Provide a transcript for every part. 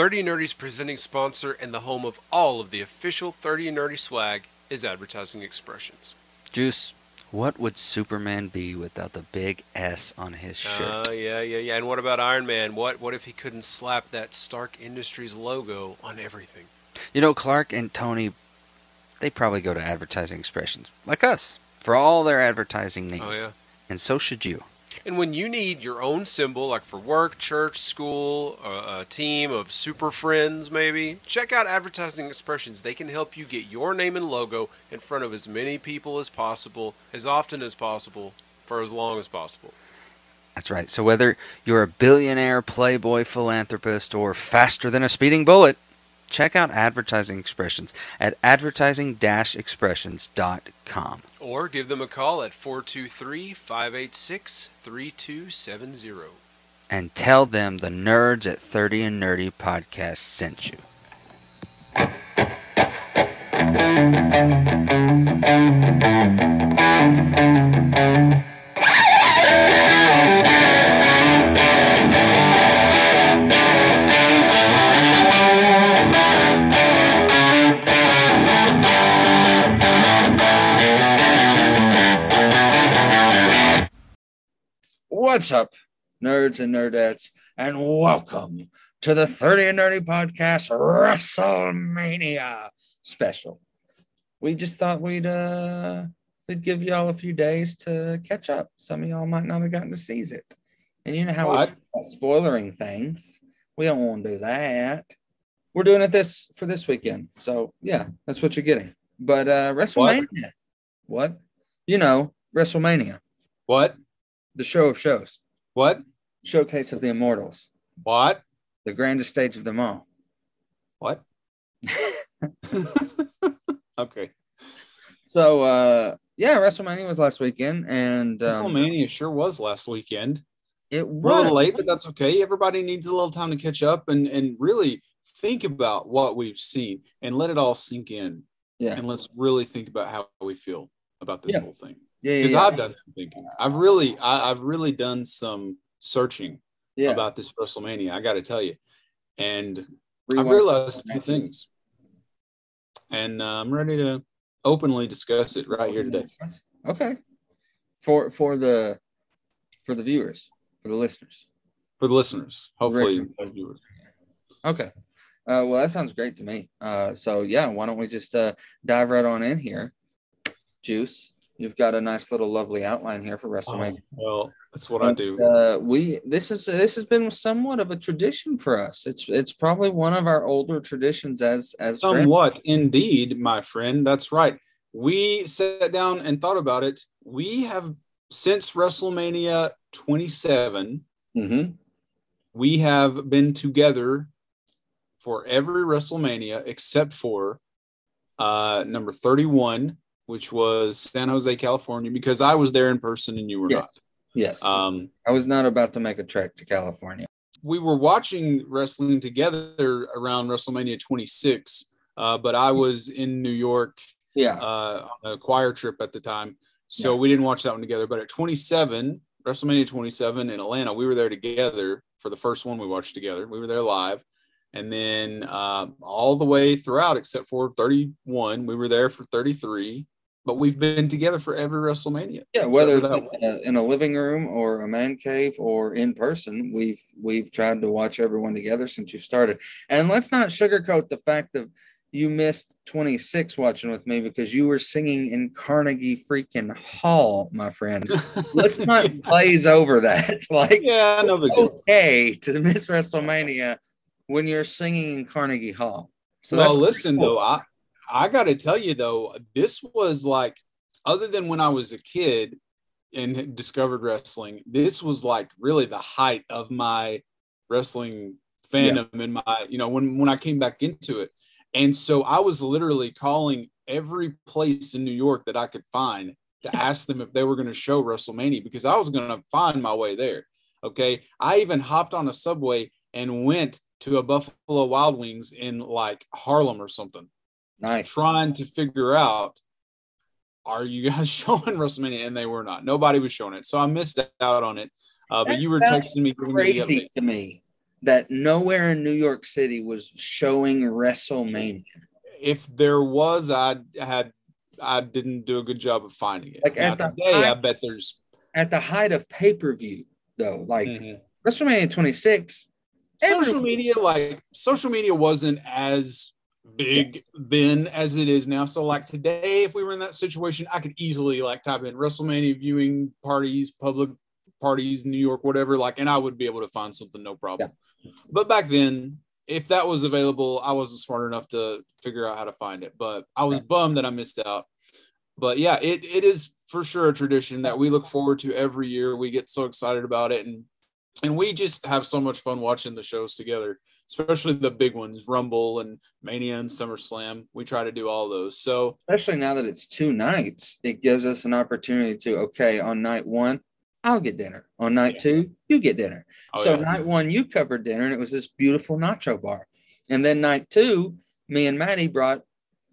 30 Nerdy's presenting sponsor and the home of all of the official 30 Nerdy swag is Advertising Expressions. Juice, what would Superman be without the big S on his ah, shirt? Oh, yeah, yeah, yeah. And what about Iron Man? What what if he couldn't slap that Stark Industries logo on everything? You know, Clark and Tony, they probably go to advertising expressions, like us, for all their advertising oh, needs. Oh, yeah. And so should you. And when you need your own symbol, like for work, church, school, a, a team of super friends, maybe, check out Advertising Expressions. They can help you get your name and logo in front of as many people as possible, as often as possible, for as long as possible. That's right. So whether you're a billionaire, playboy, philanthropist, or faster than a speeding bullet, check out Advertising Expressions at advertising-expressions.com. Or give them a call at 423 586 3270. And tell them the nerds at 30 and Nerdy podcast sent you. What's up, nerds and nerdettes, and welcome to the 30 and Nerdy Podcast WrestleMania special. We just thought we'd uh we'd give y'all a few days to catch up. Some of y'all might not have gotten to see it. And you know how What? we're spoiling things. We don't want to do that. We're doing it this for this weekend. So yeah, that's what you're getting. But uh WrestleMania. what? You know, WrestleMania, What? The show of shows. What? showcase of the immortals, What? the grandest stage of them all. What? okay. So uh yeah, WrestleMania was last weekend and um, WrestleMania sure was last weekend. it We're a was little late, but that's okay. Everybody needs a little time to catch up and and really think about what we've seen and let it all sink in. Yeah. And let's really think about how we feel about this Yeah. whole thing. Yeah, Because yeah. I've done some thinking. I've really I, I've really done some searching yeah. about this WrestleMania. I got to tell you, and I realized a few things, and uh, I'm ready to openly discuss it right here today. Okay. For for the for the viewers, for the listeners. for the listeners. Hopefully, viewers. Okay. Uh, well, that sounds great to me. Uh, so yeah, why don't we just uh, dive right on in here? Juice, you've got a nice little lovely outline here for WrestleMania. well, that's what I do. Uh, we this is this has been somewhat of a tradition for us. It's it's probably one of our older traditions as as friends. Somewhat, indeed, my friend. That's right. We sat down and thought about it. We have since WrestleMania 27. Mhm. We have been together for every WrestleMania except for uh, number 31, which was San Jose, California, because I was there in person and you were Yes. Yes. Um, I was not about to make a trek to California. we were watching wrestling together around WrestleMania 26, uh, but I was in New York Yeah, uh, on a choir trip at the time, so Yeah. we didn't watch that one together. But at 27, WrestleMania 27 in Atlanta, we were there together for the first one we watched together. We were there live, and then uh, all the way throughout, except for 31, we were there for 33. But we've been together for every WrestleMania. yeah. Whether it's in a, living room or a man cave or in person, we've we've tried to watch everyone together since you started. And let's not sugarcoat the fact that you missed 26 watching with me because you were singing in Carnegie freaking Hall, my friend. Let's not glaze over that. Like, yeah, no okay to miss WrestleMania when you're singing in Carnegie Hall. So well, listen cool. though, I I got to tell you though, this was like, other than when I was a kid and discovered wrestling, this was like really the height of my wrestling fandom and my, you know, when when I came back into it, and so I was literally calling every place in New York that I could find to ask them if they were going to show WrestleMania because I was going to find my way there. Okay, I even hopped on a subway and went to a Buffalo Wild Wings in like Harlem or something, nice. trying to figure out are you guys showing WrestleMania? And they were not. Nobody was showing it. So I missed out on it. Uh, but you were texting me, giving me Crazy to me. that nowhere in New York City was showing WrestleMania. If there was, I had I didn't do a good job of finding it. Like Now, at the today, I bet there's At the height of pay per view, though, like Mhm. WrestleMania 26, social Everyone- media. Like social media wasn't as big then as it is now. So like today, if we were in that situation, I could easily like type in WrestleMania viewing parties, public parties, New York, whatever, like, and I would be able to find something, no problem. But back then, if that was available, I wasn't smart enough to figure out how to find it. But I was bummed that I missed out. But yeah, it, it is for sure a tradition that we look forward to every year. We get so excited about it and and we just have so much fun watching the shows together, especially the big ones, Rumble and Mania and SummerSlam. We try to do all those. So especially now that it's two nights, it gives us an opportunity to, okay, on night one, I'll get dinner. On night Yeah. two, you get dinner. oh, so yeah. night one, you covered dinner, and it was this beautiful nacho bar. And then night two, me and Maddie brought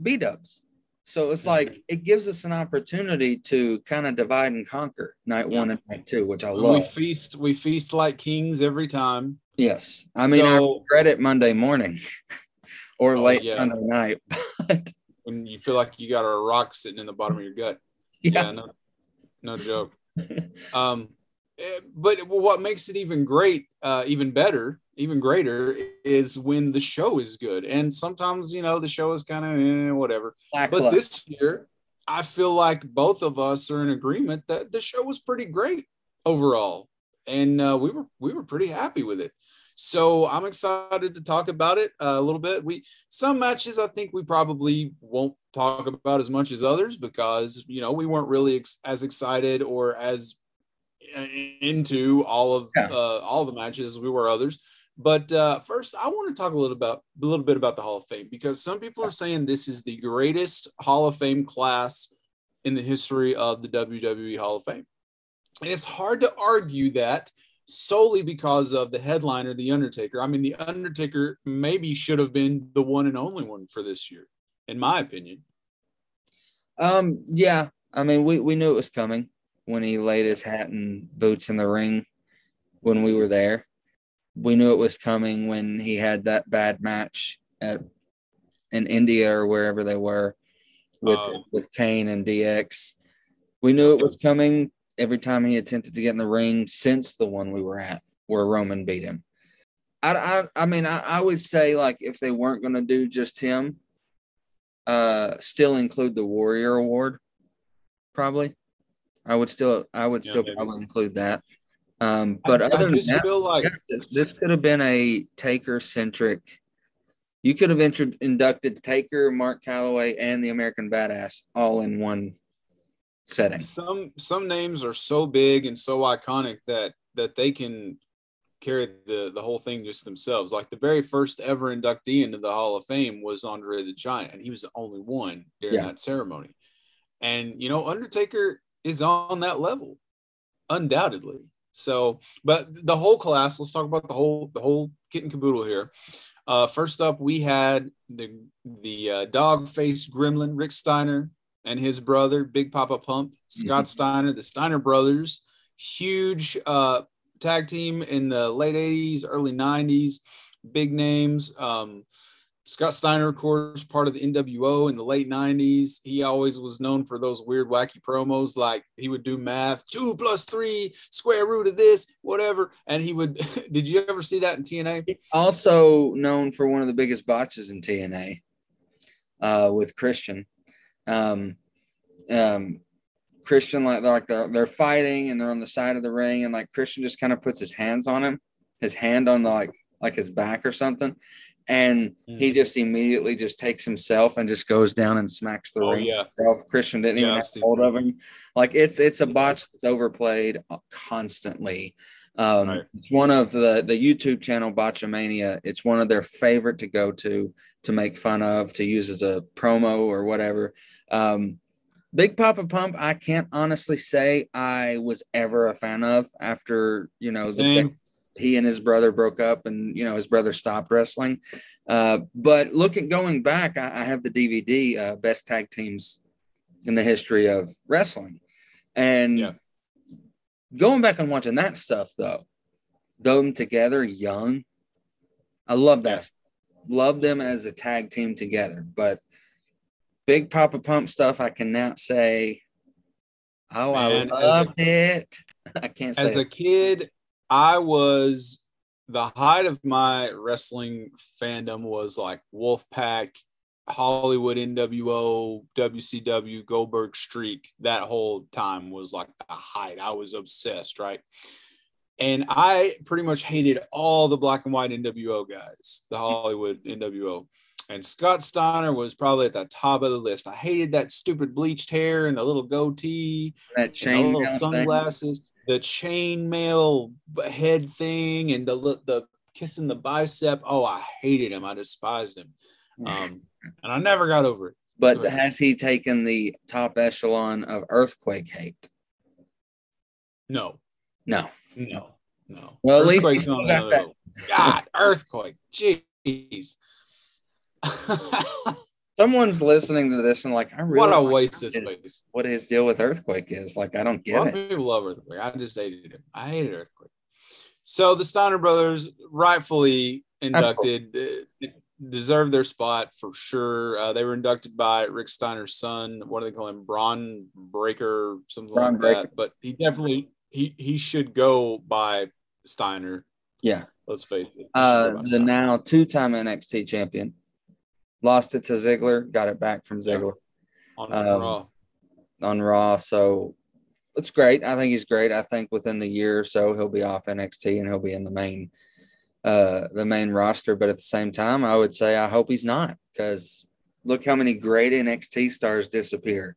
B dubs. So it's like it gives us an opportunity to kind of divide and conquer night one and night two, which I love. we feast we feast like kings every time. Yes. I mean, I So- regret it Monday morning or Oh, late yeah. Sunday night. But when you feel like you got a rock sitting in the bottom of your gut. yeah. Yeah, no, no joke. Um, eh, but what makes it even great, uh, even better, even greater, is when the show is good. And sometimes, you know, the show is kind of eh, whatever. But Lackluster. this year, I feel like both of us are in agreement that the show was pretty great overall, and uh, we were we were pretty happy with it. So I'm excited to talk about it uh, a little bit. We some matches I think we probably won't talk about as much as others because you know we weren't really ex- as excited or as uh, into all of Yeah. uh, all the matches as we were others. But uh, first, I want to talk a little about a little bit about the Hall of Fame because some people are saying this is the greatest Hall of Fame class in the history of the WWE Hall of Fame, and it's hard to argue that solely because of the headliner, The Undertaker. I mean, The Undertaker maybe should have been the one and only one for this year, in my opinion. Um, yeah. I mean, we, we knew it was coming when he laid his hat and boots in the ring when we were there. We knew it was coming when he had that bad match at in India or wherever they were with Oh. with Kane and DX. We knew it was coming every time he attempted to get in the ring since the one we were at where Roman beat him. I, I, I mean, I, I would say like if they weren't going to do just him, uh, still include the Warrior Award, probably. I would still, I would Yeah, still maybe. probably include that. Um, but I, other I than that, feel like yeah, this, this could have been a Taker centric. You could have intro- inducted Taker, Mark Calaway, and the American Badass all in one setting. some some names are so big and so iconic that that they can carry the the whole thing just themselves. Like the very first ever inductee into the Hall of Fame was Andre the Giant, and he was the only one during Yeah. that ceremony. And you know, Undertaker is on that level, undoubtededly. So, but the whole class. Let's talk about the whole the whole kit and caboodle here. Uh, first up, we had the the uh, dog faced gremlin Rick Steiner and his brother Big Papa Pump Scott Steiner, the Steiner brothers, huge uh, tag team in the late '80s, early '90s, big names. Um, Scott Steiner, of course, part of the NWO in the late 90s. He always was known for those weird, wacky promos. Like he would do math, two plus three, square root of this, whatever. And he would, did you ever see that in TNA? Also known for one of the biggest botches in TNA uh, with Christian. Um, um, Christian, like, like they're, they're fighting and they're on the side of the ring, and like Christian just kind of puts his hands on him, his hand on the, like like his back or something, and he Mhm. just immediately just takes himself and just goes down and smacks the Oh, ring yeah. himself. Christian didn't Yeah, even I've hold of him. Like it's it's a botch that's overplayed uh, constantly. Um, Right. It's one of the the YouTube channel Botchamania. It's one of their favorite to go to to make fun of, to use as a promo or whatever. Um, Big Papa Pump, I can't honestly say I was ever a fan of after you know the Same. He and his brother broke up and you know his brother stopped wrestling uh, but looking going back I, I have the dvd uh, best tag teams in the history of wrestling and Yeah. going back and watching that stuff though them together young I love that. Love them as a tag team together. But Big Papa Pump stuff, I cannot say. Oh, Man, I as a- loved it. I can't say As a it. kid, I was the height of my wrestling fandom was like Wolfpack, Hollywood NWO, WCW, Goldberg Streak. That whole time was like the height. I was obsessed, right? And I pretty much hated all the black and white NWO guys, the Hollywood NWO. And Scott Steiner was probably at the top of the list. I hated that stupid bleached hair and the little goatee that and the chain little mail thing. The chainmail head thing, and the the kissing the bicep. Oh, I hated him. I despised him, um, and I never got over it. But has he taken the top echelon of earthquake hate? No, No. no, no. Well, at least still on got that. God, earthquake. Jeez. Someone's listening to this and like, I really what a waste of it. space. what his deal with earthquake is. Like, I don't get it. people love Earthquake. I just hated him. I hated Earthquake. So the Steiner brothers, rightfully inducted, uh, deserve their spot for sure. Uh, they were inducted by Rick Steiner's son. What do they call him? Bron Breakker, something Braun like Breaker. that. But he definitely he he should go by Steiner. Yeah. Let's face it. Uh, the Steiner. now two-time NXT champion lost it to Ziggler, got it back from Ziggler on um, Raw. on Raw. So it's great. I think he's great. I think within the year or so he'll be off NXT and he'll be in the main uh the main roster. But at the same time, I would say I hope he's not because look how many great NXT stars disappear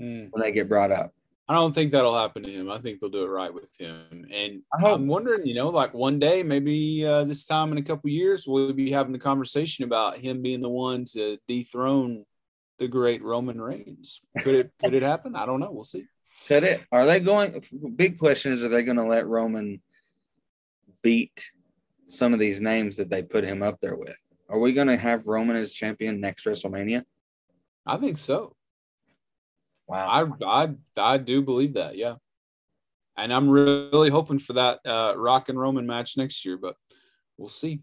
Mm. when they get brought up. I don't think that'll happen to him. I think they'll do it right with him. And I'm wondering, you know, like one day, maybe uh, this time in a couple years, we'll be having the conversation about him being the one to dethrone the great Roman Reigns. Could it could it happen? I don't know. We'll see. Could it? Are they going? Big question is: Are they going to let Roman beat some of these names that they put him up there with? Are we going to have Roman as champion next WrestleMania? I think so. Wow. I I I do believe that. Yeah. And I'm really hoping for that uh, Rock and Roman match next year, but we'll see.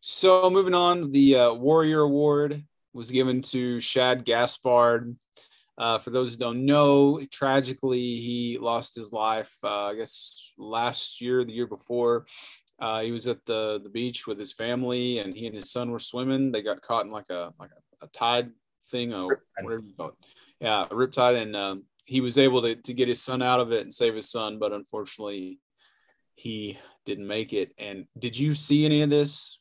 So moving on, the uh, Warrior Award was given to Shad Gaspard. Uh, for those who don't know, tragically he lost his life. Uh, I guess last year, the year before, uh, he was at the the beach with his family, and he and his son were swimming. They got caught in like a like a, a tide thing, or whatever you call it. Yeah, riptide, and um, he was able to to get his son out of it and save his son, but unfortunately, he didn't make it. And did you see any of this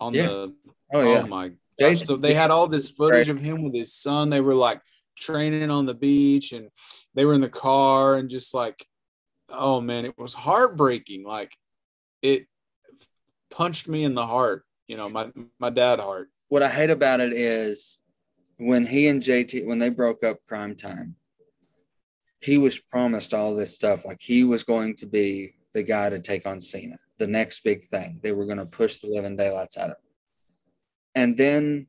on Yeah. the? Oh yeah. my They- So they had all this footage of him with his son. They were like training on the beach, and they were in the car, and just like, oh man, it was heartbreaking. Like it punched me in the heart. You know, my my dad heart. What I hate about it is when he and JT when they broke up Cryme Tyme, he was promised all this stuff. Like he was going to be the guy to take on Cena, the next big thing. They were going to push the living daylights out of him. And then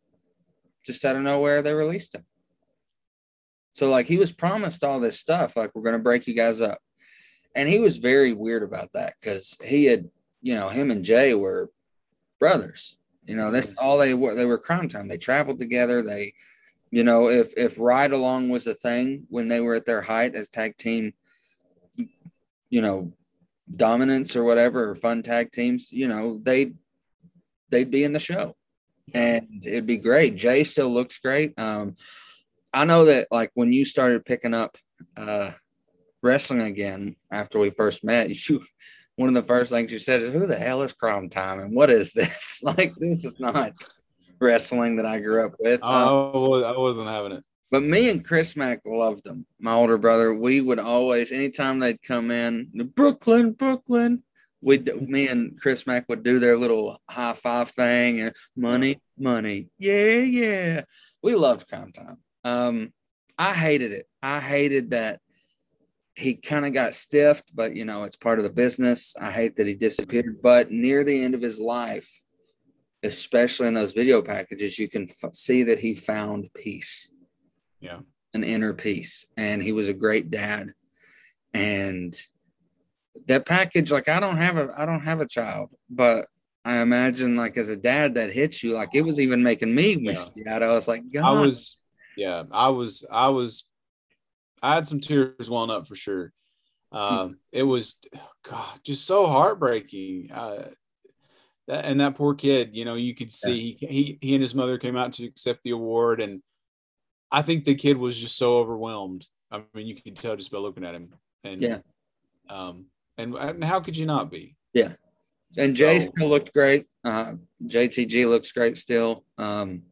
just out of nowhere, they released him. So like he was promised all this stuff, like we're gonna break you guys up. And he was very weird about that because he had, you know, him and Jay were brothers. You know, that's all they were. They were cryme tyme. They traveled together. They, you know, if if ride along was a thing when they were at their height as tag team, you know, dominance or whatever, or fun tag teams, you know, they they'd be in the show. And it'd be great. Jay still looks great. Um, I know that like when you started picking up uh wrestling again after we first met, you one of the first things you said is, "Who the hell is Cryme Tyme and what is this? like, this is not wrestling that I grew up with." Um, Oh, I wasn't having it. but me and Chris Mack loved them. My older brother, we would always, anytime they'd come in, Brooklyn, Brooklyn, we, me and Chris Mack would do their little high five thing and money, money, yeah, yeah. We loved Cryme Tyme. Um, I hated it. I hated that he kind of got stiffed, but you know, it's part of the business. I hate that he disappeared. But near the end of his life, especially in those video packages, you can f- see that he found peace Yeah. an inner peace and he was a great dad and that package like i don't have a i don't have a child but I imagine like as a dad that hits you, like it was even making me misty out. I was like, God. I was, yeah, I was, I was, I had some tears welling up for sure. Um, it was, God, just so heartbreaking. Uh, and that poor kid, you know, you could see he, he he and his mother came out to accept the award, and I think the kid was just so overwhelmed. I mean, you could tell just by looking at him. And Yeah. um, and, and how could you not be? Yeah. And Jay So- still looked great. Uh, JTG looks great still. Um,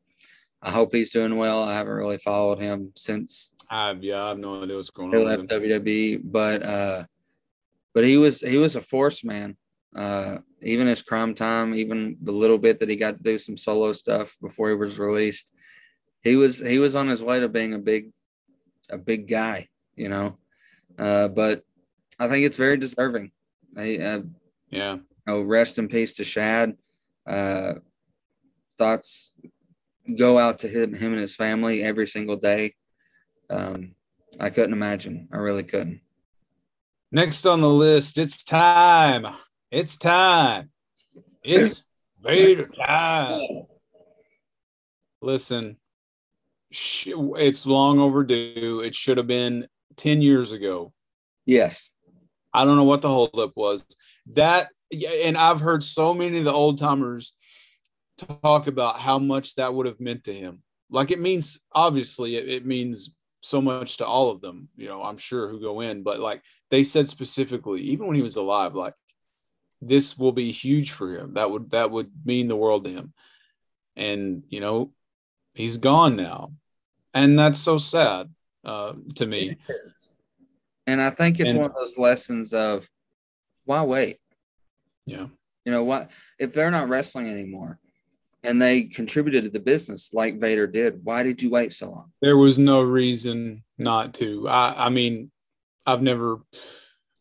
I hope he's doing well. I haven't really followed him since I yeah, I have no idea what's going he on. left. WWE, but uh, but he was he was a force, man. Uh, even his cryme tyme, even the little bit that he got to do some solo stuff before he was released, he was he was on his way to being a big a big guy, you know. Uh, but I think it's very deserving. I, uh, Yeah, oh, rest in peace to Shad. Uh, thoughts go out to him, him and his family every single day. Um, I couldn't imagine. I really couldn't. Next on the list, it's time. It's time. It's Vader time. Listen, sh- it's long overdue. It should have been 10 years ago. Yes. I don't know what the holdup was. That, and I've heard so many of the old timers talk about how much that would have meant to him. Like it means, obviously, it, it means so much to all of them, you know, I'm sure who go in, but like they said specifically, even when he was alive, like this will be huge for him. That would, that would mean the world to him. And, you know, he's gone now. And that's so sad uh, to me. And I think it's And- one of those lessons of why wait? Yeah. You know what? If they're not wrestling anymore and they contributed to the business like Vader did, why did you wait so long? there was no reason not to. I, I mean, I've never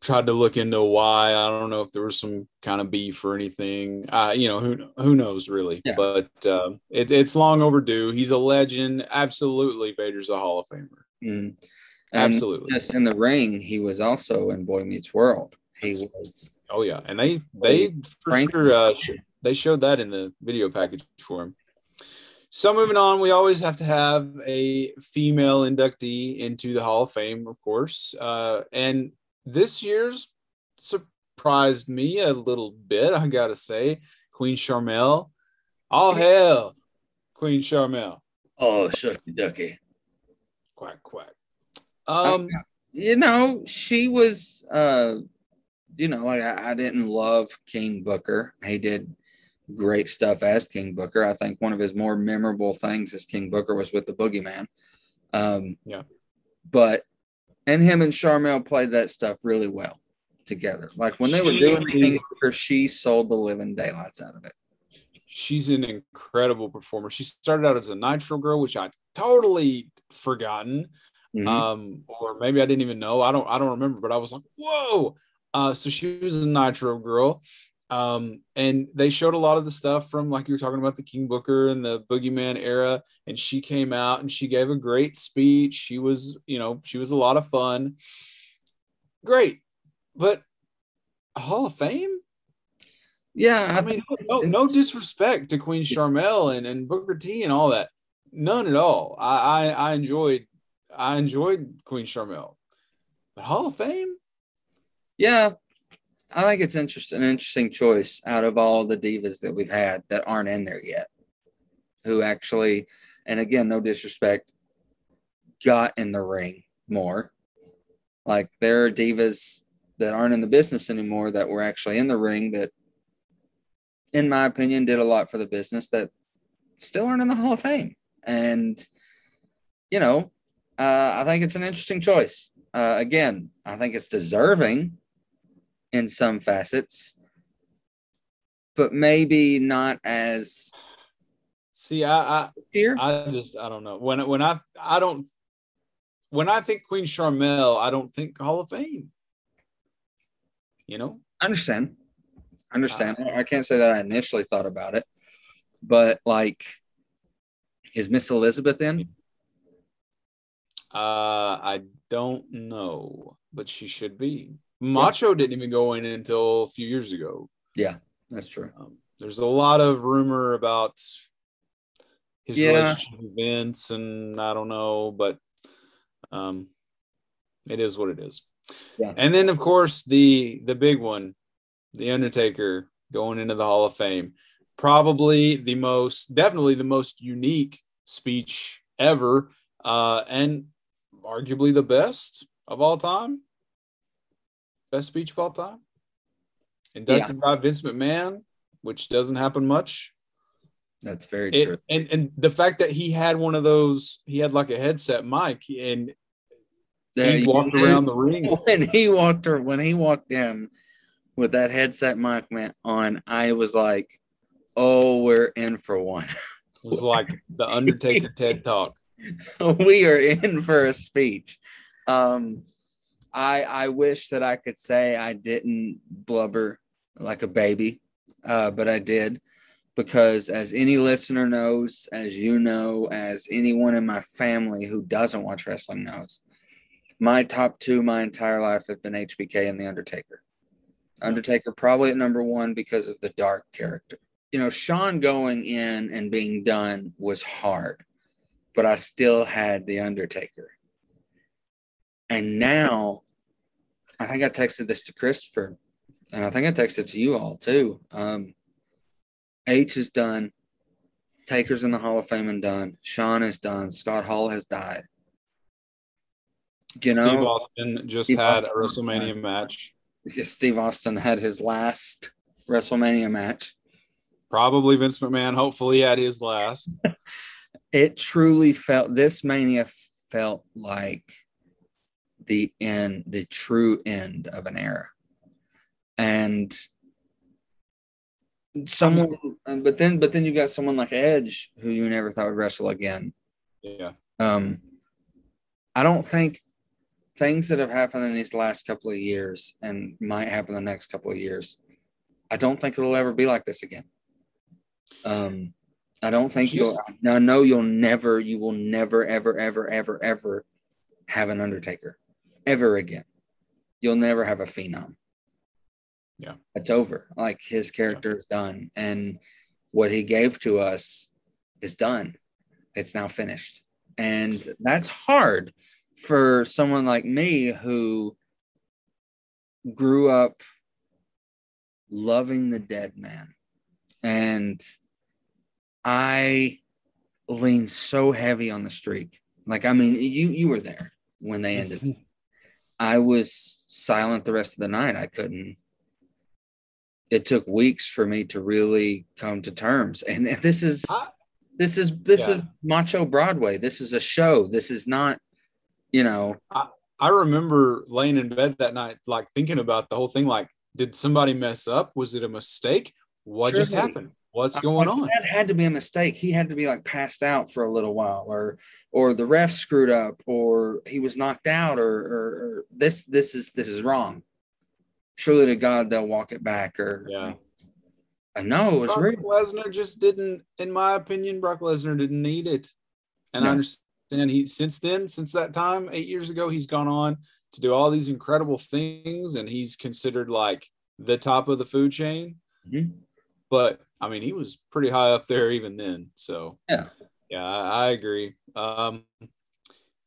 tried to look into why. I don't know if there was some kind of beef or anything. Uh, you know, who who knows really? Yeah. But um, it, it's long overdue. He's a legend. Absolutely, Vader's a Hall of Famer. Mm. Absolutely. Just in the ring, he was also in Boy Meets World. He was Oh yeah, and they they Frank- sure uh, they showed that in the video package for him. So moving on, we always have to have a female inductee into the Hall of Fame, of course. Uh, and this year's surprised me a little bit, I gotta say. Queen Sharmell, all hail, Queen Sharmell. oh shucky ducky. Quack quack. Um, you know, she was uh you know, like I, I didn't love King Booker. He did great stuff as King Booker. I think one of his more memorable things as King Booker was with the Boogeyman. Um Yeah. but and him and Sharmell played that stuff really well together. Like when they were doing is- she sold the living daylights out of it. she's an incredible performer. She started out as a Nitro girl, which I totally forgotten. Mhm. um or maybe i didn't even know i don't i don't remember but i was like whoa uh so she was a nitro girl um and they showed a lot of the stuff from like you were talking about the king booker and the boogeyman era and she came out and she gave a great speech. She was you know she was a lot of fun. Great. But hall of fame? Yeah, i mean think no, no disrespect to queen sharmell and, and booker t and all that. None at all. I i, I enjoyed i enjoyed queen sharmell but hall of fame? Yeah, I think it's an interesting choice out of all the divas that we've had that aren't in there yet, who actually, and again, no disrespect, got in the ring more. Like there are divas that aren't in the business anymore that were actually in the ring that, in my opinion, did a lot for the business that still aren't in the Hall of Fame. And, you know, uh, I think it's an interesting choice. Uh, again, I think it's deserving in some facets, but maybe not as see i here. i, I just i don't know when when i i don't when i think queen sharmell i don't think hall of fame you know I understand. I understand. I can't say that I initially thought about it, but like, is Miss Elizabeth in? uh i don't know but she should be macho didn't even go in until a few years ago Yeah, That's true. um, there's a lot of rumor about his Yeah. relationship with Vince, and I don't know, but um, it is what it is. Yeah. And then, of course, the the big one, the Undertaker going into the Hall of Fame, probably the most, definitely the most unique speech ever, uh, and arguably the best of all time. Best speech of all time. Inducted by Vince McMahon, which doesn't happen much. That's very It- true. and and the fact that he had one of those, he had like a headset mic, and Yeah, he you walked knew- around the ring. when he walked or when he walked in with that headset mic on, I was like, "Oh, we're in for one. It was like the Undertaker TED Talk. we are in for a speech." Um, I I wish that I could say I didn't blubber like a baby, uh, but I did because, as any listener knows, as you know, as anyone in my family who doesn't watch wrestling knows, my top two my entire life have been HBK and The Undertaker. Undertaker probably at number one because of the dark character. You know, Shawn going in and being done was hard, but I still had The Undertaker. And now, I think I texted this to Christopher, and I think I texted to you all too. Um, H is done. Taker's in the Hall of Fame and done. Shawn is done. Scott Hall has died. You Steve know, Austin just Steve had a Austin. WrestleMania match. Steve Austin had his last WrestleMania match. Probably Vince McMahon. Hopefully, had his last. It truly felt this mania felt like the end, the true end of an era. And someone but then but then you got someone like Edge who you never thought would wrestle again. Yeah, Um I don't think things that have happened in these last couple of years and might happen the next couple of years, I don't think it'll ever be like this again. Um, I don't think you'll. I know you'll never. You will never, ever, ever, ever, ever have an Undertaker, ever again. You'll never have a Phenom. Yeah. it's over. Like his character is done, and what he gave to us is done. It's now finished, and that's hard for someone like me who grew up loving the dead man and i lean so heavy on the streak like i mean you you were there when they ended i was silent the rest of the night i couldn't it took weeks for me to really come to terms and this is I- this is this Yeah. is macho broadway this is a show this is not you know I remember laying in bed that night, like thinking about the whole thing. Like, did somebody mess up? Was it a mistake? What just happened? What's going on? That had to be a mistake. He had to be like passed out for a little while, or or the ref screwed up, or he was knocked out, or or, or this this is this is wrong. Surely to God they'll walk it back, or Yeah. I know it was Brock real. Lesnar just didn't, in my opinion, Brock Lesnar didn't need it. And I understand he since then, since that time, eight years ago, he's gone on to do all these incredible things and he's considered like the top of the food chain. Mhm. But I mean, he was pretty high up there even then. So Yeah. yeah, I, I agree. Um,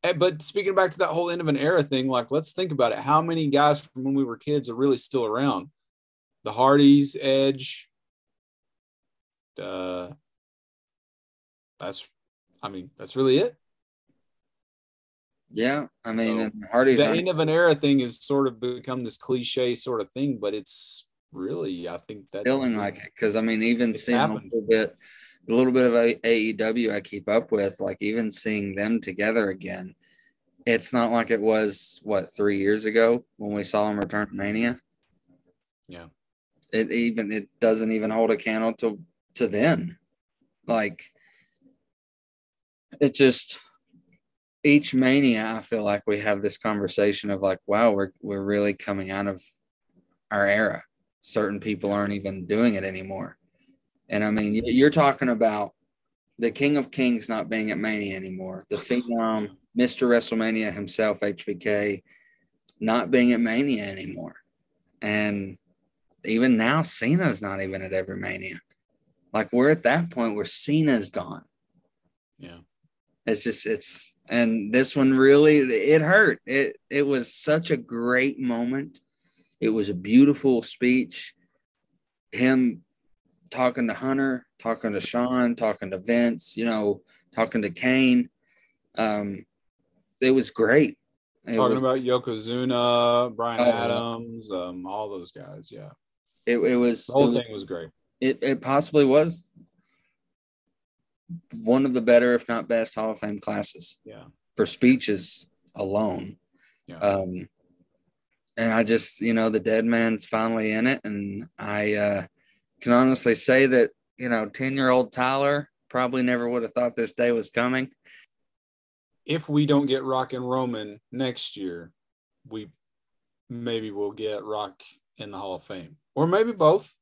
eh, but speaking back to that whole end of an era thing, like let's think about it. How many guys from when we were kids are really still around? The Hardys, Edge, uh, that's, I mean, that's really it. Yeah, I mean, So, and Hardy's The end of an era thing has sort of become this cliche sort of thing, but it's really, I think that feeling like it because I mean, even seeing happened. a little bit, the little bit of A- AEW I keep up with, like even seeing them together again, it's not like it was what three years ago when we saw them return to Mania. Yeah. It even it doesn't even hold a candle to to then, like it just each mania I feel like we have this conversation of like, wow, we're we're really coming out of our era certain people aren't even doing it anymore. And I mean, you- you're talking about the King of Kings not being at Mania anymore, the Phenom, Mr. WrestleMania himself, HBK, not being at Mania anymore. And even now, Cena's not even at every Mania. Like we're at that point where Cena's gone. Yeah. It's just it's and this one really it hurt. It it was such a great moment. It was a beautiful speech. Him talking to Hunter, talking to Shawn, talking to Vince, you know, talking to Kane. Um, it was great. It Talking was, about Yokozuna, Brian Oh. Adams, um, all those guys. Yeah. it, it was The whole it thing was great. it, it possibly was one of the better, if not best, Hall of Fame classes Yeah. for speeches alone. Yeah. Um, and I just, you know, the dead man's finally in it. And I uh, can honestly say that, you know, 10 year old Tyler probably never would have thought this day was coming. if we don't get Rock and Roman next year, we maybe will get Rock in the Hall of Fame, or maybe both.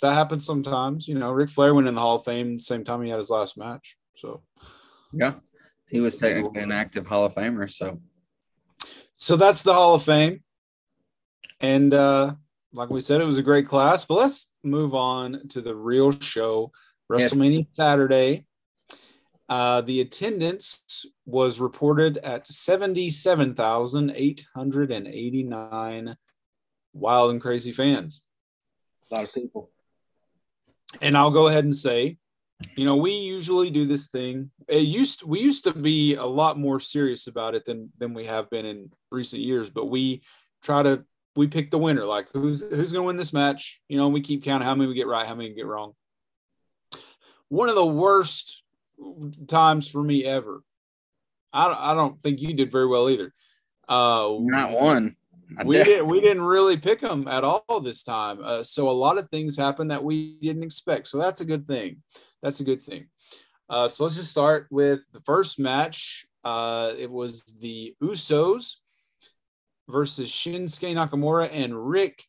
That happens sometimes. You know, Ric Flair went in the Hall of Fame same time he had his last match. So, Yeah. He was technically an active Hall of Famer. So, so that's the Hall of Fame. And uh, like we said, it was a great class. But let's move on to the real show, Yes. WrestleMania Saturday. Uh, the attendance was reported at 77,889 wild and crazy fans. a lot of people. And I'll go ahead and say, you know, we usually do this thing. It used we used to be a lot more serious about it than than we have been in recent years, but we try to we pick the winner, like who's who's going to win this match. You know, we keep counting how many we get right, how many we get wrong. One of the worst times for me ever. I don't, I don't think you did very well either. Uh, Not one. I we def- didn't we didn't really pick them at all this time. Uh, so a lot of things happened that we didn't expect. So that's a good thing. That's a good thing. Uh, so let's just start with the first match. Uh, it was the Usos versus Shinsuke Nakamura and Rick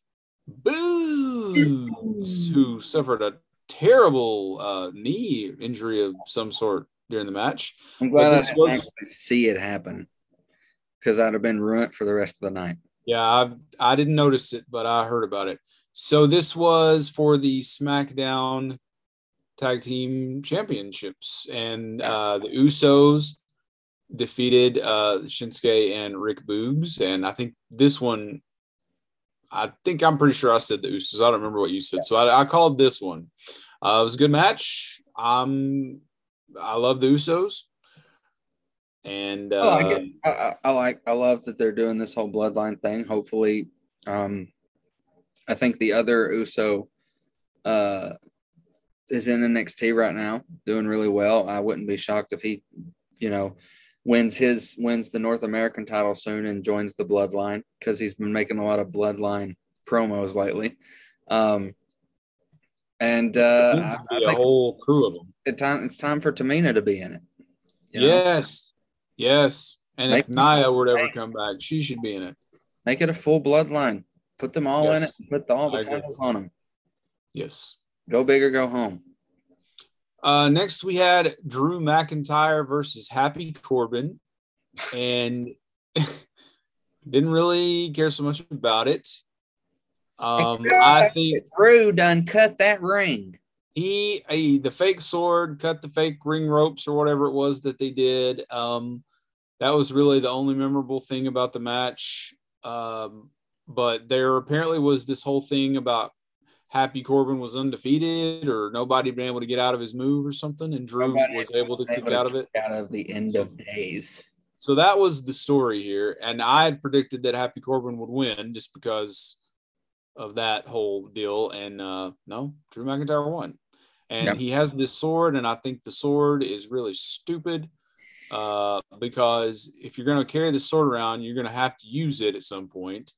Boogs, who suffered a terrible uh, knee injury of some sort during the match. I'm glad I didn't was- actually see it happen because I'd have been ruined for the rest of the night. Yeah, I've, I didn't notice it, but I heard about it. So this was for the SmackDown Tag Team Championships, and uh, the Usos defeated uh, Shinsuke and Rick Boogs, and I think this one. I think I'm pretty sure I said the Usos. I don't remember what you said, so I, I called this one. Uh, it was a good match. Um, I love the Usos, and uh, I like. I, I, I like. I love that they're doing this whole bloodline thing. Hopefully, um, I think the other Uso, uh, is in NXT right now, doing really well. I wouldn't be shocked if he, you know, wins his wins the North American title soon and joins the Bloodline because he's been making a lot of Bloodline promos lately. Um, and uh, I, I a whole crew of them. it time it's time for Tamina to be in it. you know? Yes, yes. And if Make- Nia would ever come back, she should be in it. Make it a full bloodline. Put them all in it. Put the, all the titles on them. Yes. Go big or go home. Uh, next, we had Drew McIntyre versus Happy Corbin, and didn't really care so much about it. Um, I think Drew done cut that ring. he, he the fake sword cut the fake ring ropes or whatever it was that they did. Um, that was really the only memorable thing about the match. Um, but there apparently was this whole thing about Happy Corbin was undefeated or nobody been able to get out of his move or something, and Drew Nobody was able to kick out of it. Out of the end of days. So that was the story here, and I had predicted that Happy Corbin would win just because of that whole deal. And uh, no, Drew McIntyre won, and Yeah. he has this sword, and I think the sword is really stupid uh, because if you're going to carry the sword around, you're going to have to use it at some point.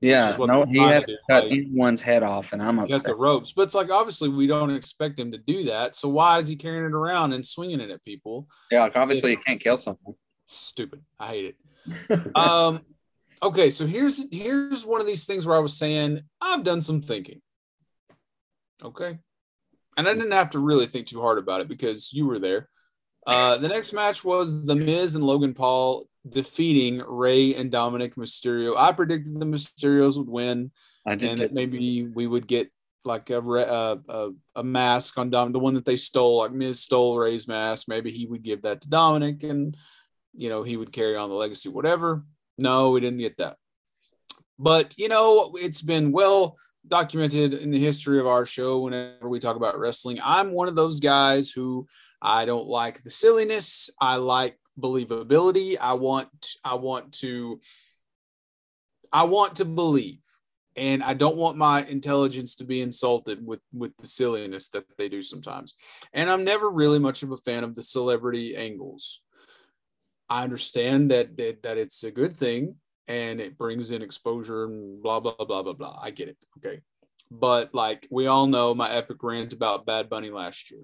Yeah, no, he has to cut like- anyone's head off, and I'm You got upset. the ropes, but it's like obviously we don't expect him to do that. So why is he carrying it around and swinging it at people? Yeah, like obviously you can't kill someone. Stupid. I hate it. um okay so here's here's one of these things where i was saying i've done some thinking okay and i didn't have to really think too hard about it because you were there uh the next match was the miz and logan paul defeating ray and dominic mysterio i predicted the mysterios would win I did. and that maybe we would get like a, a, a, a mask on Dom, the one that they stole, like Miz stole Ray's mask. Maybe he would give that to Dominic and, you know, he would carry on the legacy, whatever. No, we didn't get that. But, you know, it's been well documented in the history of our show whenever we talk about wrestling. I'm one of those guys who I don't like the silliness. I like believability. I want I want to I want to believe and I don't want my intelligence to be insulted with with the silliness that they do sometimes. And I'm never really much of a fan of the celebrity angles. I understand that that, that it's a good thing and it brings in exposure and blah blah blah blah blah. I get it. Okay. But like we all know my epic rant about Bad Bunny last year.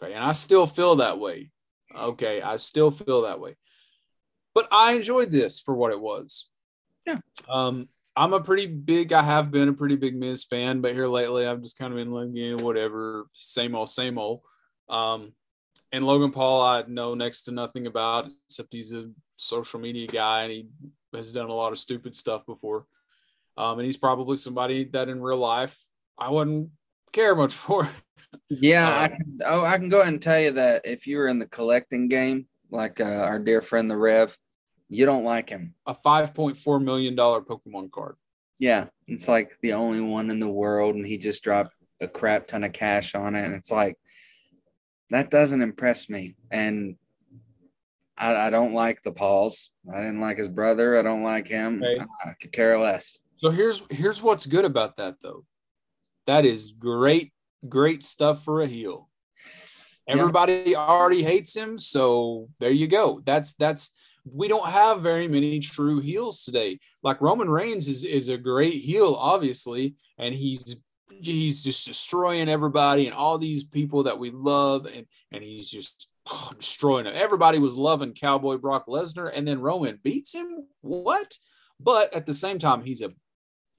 Okay. And I still feel that way. Okay. I still feel that way. But I enjoyed this for what it was. Yeah. Um, I'm a pretty big, I have been a pretty big Miz fan, but here lately I've just kind of been like, yeah, whatever, same old, same old. Um, and Logan Paul, I know next to nothing about, except he's a social media guy and he has done a lot of stupid stuff before. Um, and he's probably somebody that in real life I wouldn't care much for. Yeah, I can, oh, I can go ahead and tell you that if you were in the collecting game, like uh, our dear friend the Rev, you don't like him. A $5.4 million Pokemon card. Yeah, it's like the only one in the world, and he just dropped a crap ton of cash on it. And it's like, that doesn't impress me. And I, I don't like the Pauls. I didn't like his brother. I don't like him. I could care less. So here's here's what's good about that though. That is great, great stuff for a heel. Yeah. Everybody already hates him, so there you go. That's that's we don't have very many true heels today. Like Roman Reigns is is a great heel, obviously, and he's he's just destroying everybody and all these people that we love, and and he's just destroying them. Everybody was loving Cowboy Brock Lesnar, and then Roman beats him. What? But at the same time, he's a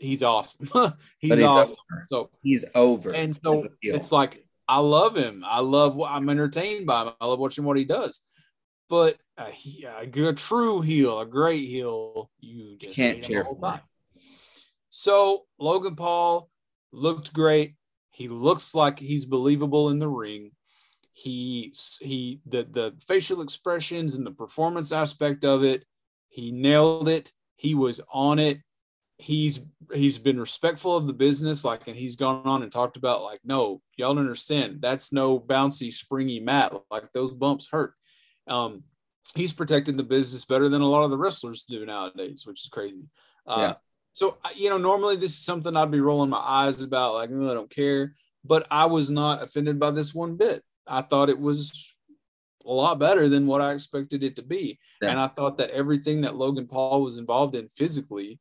he's awesome. he's, he's awesome. over. So He's over. and so it's like I love him. I love what I'm entertained by him. I love watching what he does. But a, he- a, true heel, a great heel, you just Can't care for time. So Logan Paul looked great. He looks like he's believable in the ring. He he the the facial expressions and the performance aspect of it, he nailed it. He was on it. He's he's been respectful of the business, like, and he's gone on and talked about like, no, y'all don't understand. That's no bouncy, springy mat. Like those bumps hurt. Um, he's protected the business better than a lot of the wrestlers do nowadays, which is crazy. Uh, Yeah. So you know, normally this is something I'd be rolling my eyes about, like, "Oh, I don't care. But I was not offended by this one bit. I thought it was a lot better than what I expected it to be. Yeah. And I thought that everything that Logan Paul was involved in physically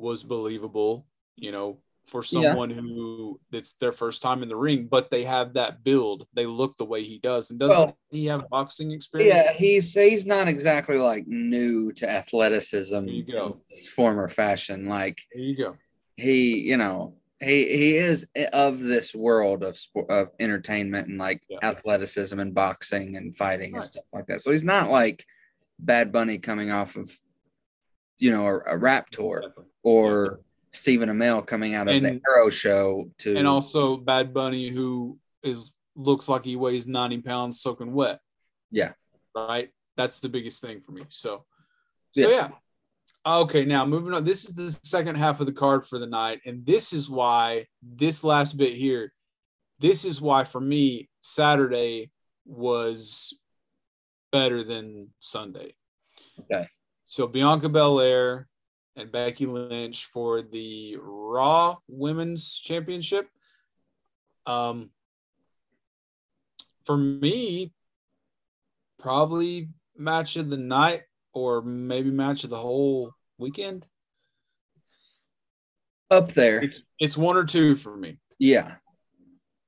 was believable, you know, for Yeah. someone who it's their first time in the ring, but they have that build. They look the way he does. And doesn't Well, he have boxing experience? Yeah, he's he's not exactly like new to athleticism There you go. former fashion. Like There you go. he, you know, he he is of this world of sport of entertainment and like Yeah. athleticism and boxing and fighting Right. and stuff like that. So he's not like Bad Bunny coming off of, you know, a, a rap tour Exactly. Or Stephen Amell coming out of the Arrow show to And also Bad Bunny, who is looks like he weighs 90 pounds soaking wet. Yeah. Right. That's the biggest thing for me. So, so Yeah. yeah. Okay. Now moving on. This is the second half of the card for the night. And this is why this last bit here, this is why for me, Saturday was better than Sunday. Okay. So Bianca Belair and Becky Lynch for the Raw Women's Championship. Um, for me, probably match of the night or maybe match of the whole weekend. up there. It's, it's one or two for me, Yeah.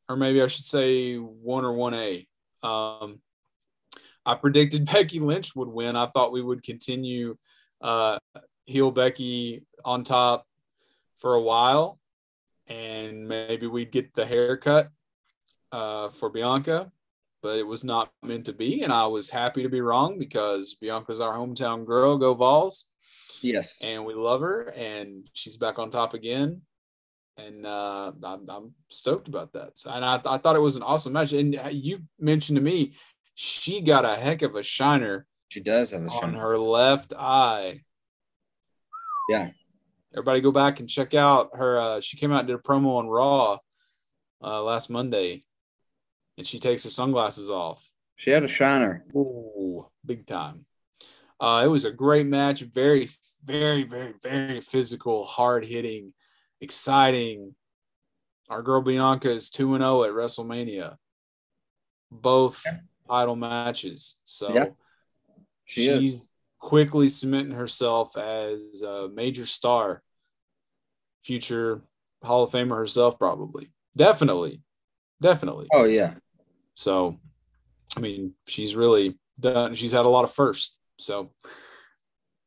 or maybe I should say one or one A. Um, I predicted Becky Lynch would win. I thought we would continue uh, heel Becky on top for a while, and maybe we'd get the haircut uh, for Bianca, but it was not meant to be. And I was happy to be wrong because Bianca's our hometown girl. Go Vols! Yes. and we love her and she's back on top again and uh, I'm, I'm stoked about that. So, and I, I thought it was an awesome match. And you mentioned to me, she got a heck of a shiner. She does have a on shiner. her left eye. Yeah. Everybody go back and check out her. Uh, she came out and did a promo on Raw uh, last Monday, and she takes her sunglasses off. She had a shiner. Ooh, big time. Uh, it was a great match. Very, very, very, very physical, hard hitting, exciting. Our girl Bianca is 2 0 at WrestleMania. Both title matches. So Yeah. She is. Quickly cementing herself as a major star, future Hall of Famer herself, probably. Definitely. Definitely. Oh yeah. So, I mean, she's really done. She's had a lot of firsts. So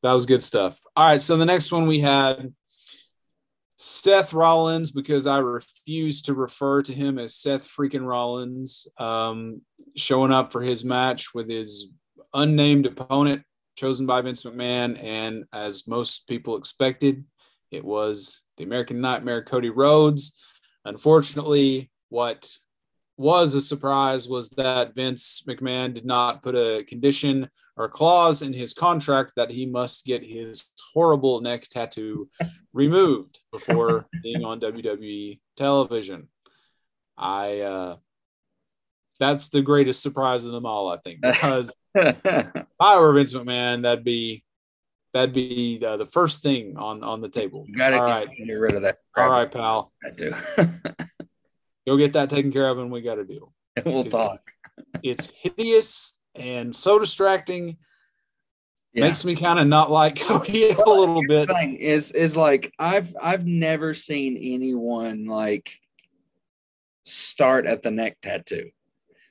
that was good stuff. All right. So the next one we had Seth Rollins, because I refuse to refer to him as Seth freaking Rollins, um, showing up for his match with his unnamed opponent chosen by Vince McMahon. And as most people expected, it was the American Nightmare Cody Rhodes. Unfortunately, what was a surprise was that Vince McMahon did not put a condition or clause in his contract that he must get his horrible neck tattoo removed before being on WWE television. I uh that's the greatest surprise of them all, I think, because if I were Vince McMahon, that'd be that'd be uh, the first thing on on the table. You gotta all get, right, get rid of that. all right, pal, That too. go get that taken care of, and we got to deal. we'll talk. It's hideous and so distracting. Yeah. Makes me kind of not like Cody a little bit. thing is is like I've I've never seen anyone like start at the neck tattoo.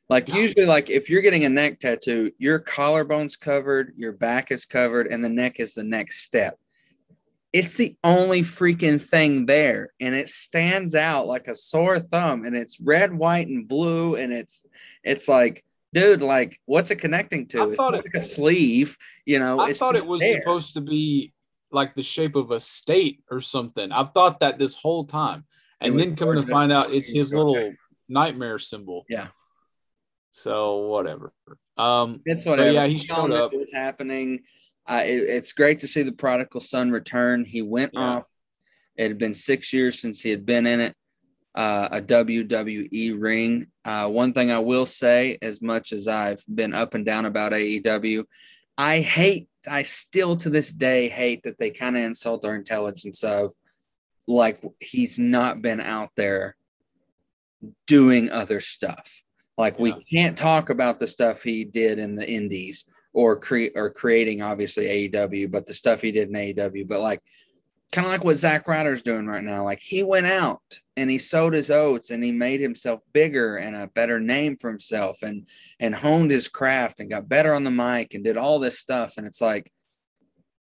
Like usually, like if you're getting a neck tattoo, your collarbone's covered, your back is covered, and the neck is the next step. It's the only freaking thing there, and it stands out like a sore thumb, and it's red, white, and blue, and it's it's like, dude, like what's it connecting to? I It's thought it- like a sleeve, you know. I it's thought it was there. supposed to be like the shape of a state or something. I've thought that this whole time. And then come to find out it's his little nightmare symbol. Yeah. So whatever. Um It's whatever. yeah, he showed up. It was happening. Uh, it- it's great to see the prodigal son return. He went Yeah. off. It had been six years since he had been in it. Uh, a WWE ring. Uh, one thing I will say, as much as I've been up and down about AEW, I hate. I still to this day hate that they kind of insult our intelligence of like he's not been out there doing other stuff. Like we can't talk about the stuff he did in the indies or create or creating obviously AEW, but the stuff he did in AEW, but like kind of like what Zack Ryder's doing right now. Like he went out and he sowed his oats and he made himself bigger and a better name for himself and and honed his craft and got better on the mic and did all this stuff. And it's like,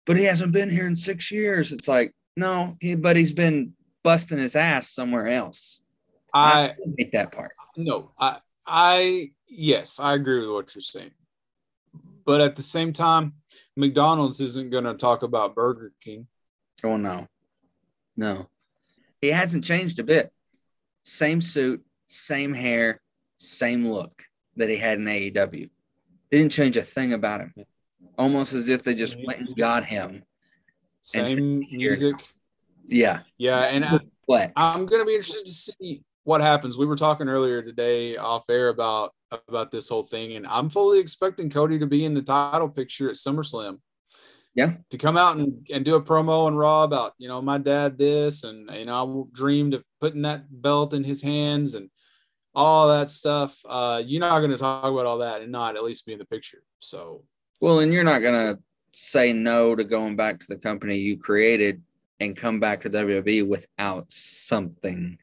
but he hasn't been here in six years. It's like, no, he but he's been busting his ass somewhere else. I hate that part. no, I I yes, I agree with what you're saying. But at the same time, McDonald's isn't gonna talk about Burger King. Oh no, no, he hasn't changed a bit. Same suit, same hair, same look that he had in AEW. Didn't change a thing about him. Almost as if they just went and got him. Same music. Yeah, Yeah, and I. I'm gonna be interested to see what happens. We were talking earlier today off air about about this whole thing, and I'm fully expecting Cody to be in the title picture at SummerSlam. Yeah. To come out and, and do a promo on Raw about, you know, my dad this and you know, I dreamed of putting that belt in his hands and all that stuff. Uh, you're not gonna talk about all that and not at least be in the picture. So well, and you're not gonna say no to going back to the company you created and come back to WWE without something.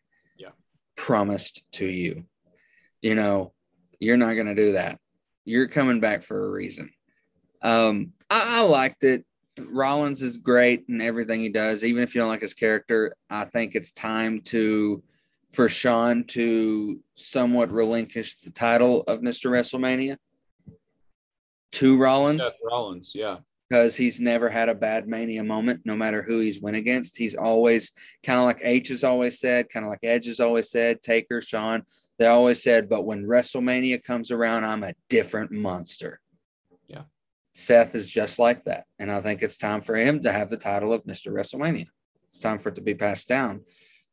Promised to you. You know, you're not gonna do that. You're coming back for a reason. Um, I, I liked it. Rollins is great in everything he does. Even if you don't like his character, I think it's time to for Shawn to somewhat relinquish the title of Mr. WrestleMania to Rollins. Seth Rollins, yeah. Because he's never had a bad mania moment, no matter who he's went against. He's always kind of like H has always said, kind of like Edge has always said, Taker, Shawn, they always said, but when WrestleMania comes around, I'm a different monster. Yeah. Seth is just like that. And I think it's time for him to have the title of Mr. WrestleMania. It's time for it to be passed down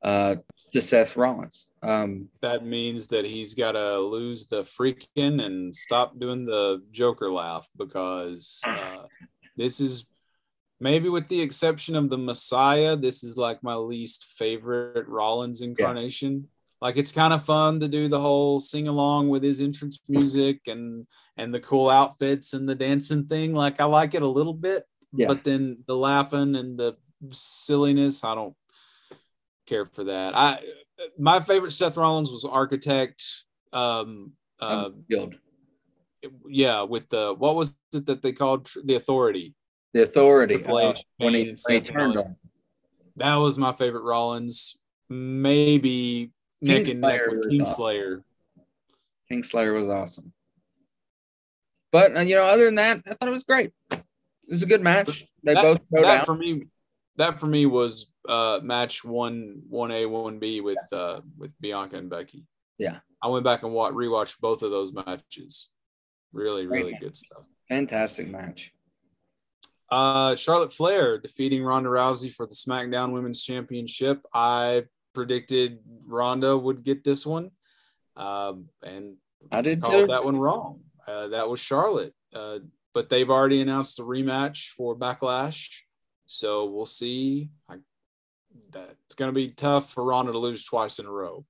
uh, to Seth Rollins. Um, that means that he's got to lose the freaking and stop doing the Joker laugh because uh, this is maybe with the exception of the Messiah, this is like my least favorite Rollins incarnation. Yeah. Like it's kind of fun to do the whole sing along with his entrance music and and the cool outfits and the dancing thing. Like I like it a little bit, yeah. but then the laughing and the silliness, I don't care for that. I my favorite Seth Rollins was Architect. Um, uh, Guild. Yeah, with the what was it that they called the Authority? The Authority. Uh, when he, when he turned on. That was my favorite Rollins. Maybe neck and neck with Kingslayer. Awesome. Kingslayer was awesome. But uh, you know, other than that, I thought it was great. It was a good match. They that, both that out. for me. That for me was uh, match one one A one B with uh, with Bianca and Becky. Yeah, I went back and watch, rewatched both of those matches. Really, really Great. good stuff. Fantastic match. Uh, Charlotte Flair defeating Ronda Rousey for the SmackDown Women's Championship. I predicted Ronda would get this one, um, and I did too. that one wrong. Uh, that was Charlotte, uh, but they've already announced a rematch for Backlash, so we'll see. I that it's going to be tough for Ronda to lose twice in a row.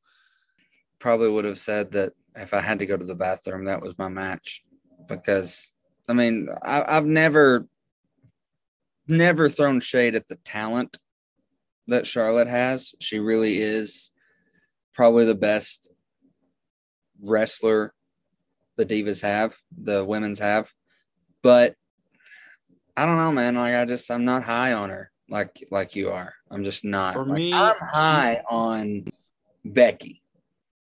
Probably would have said that if I had to go to the bathroom, that was my match because I mean I, I've never never thrown shade at the talent that Charlotte has. She really is probably the best wrestler the divas have, the women's have. But I don't know, man. Like I just I'm not high on her like like you are. I'm just not. For like, me, I'm high on Becky.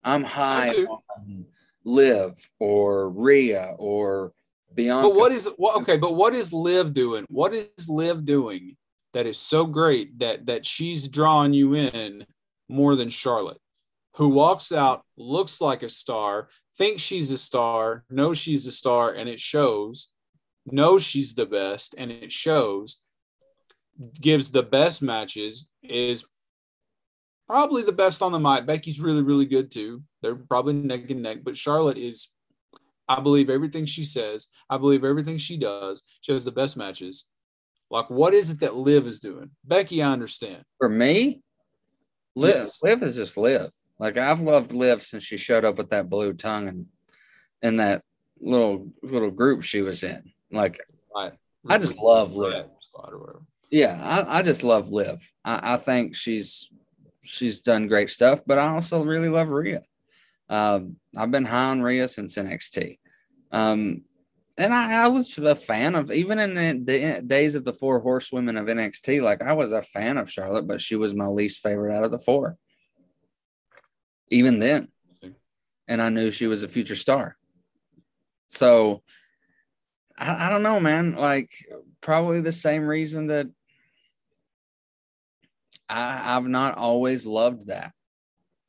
I'm high on Liv or Rhea or Bianca. But what is what? Okay, but what is Liv doing? What is Liv doing that is so great that that she's drawing you in more than Charlotte, who walks out, looks like a star, thinks she's a star, knows she's a star, and it shows. Knows she's the best, and it shows gives the best matches is probably the best on the mic. Becky's really, really good too. They're probably neck and neck, but Charlotte is, I believe everything she says. I believe everything she does. She has the best matches. Like, what is it that Liv is doing? Becky, I understand. For me, Liv, yes. Liv is just Liv. Like I've loved Liv since she showed up with that blue tongue and in that little little group she was in. Like right. I just love Liv. Yeah, I, I just love Liv. I, I, think she's she's done great stuff, but I also really love Rhea. Um, I've been high on Rhea since NXT. Um, and I, I, was a fan of even in the, the, days of the four horsewomen of NXT. Like I was a fan of Charlotte, but she was my least favorite out of the four. Even then, and I knew she was a future star. So I, I don't know, man. Like probably the same reason that I, I've not always loved that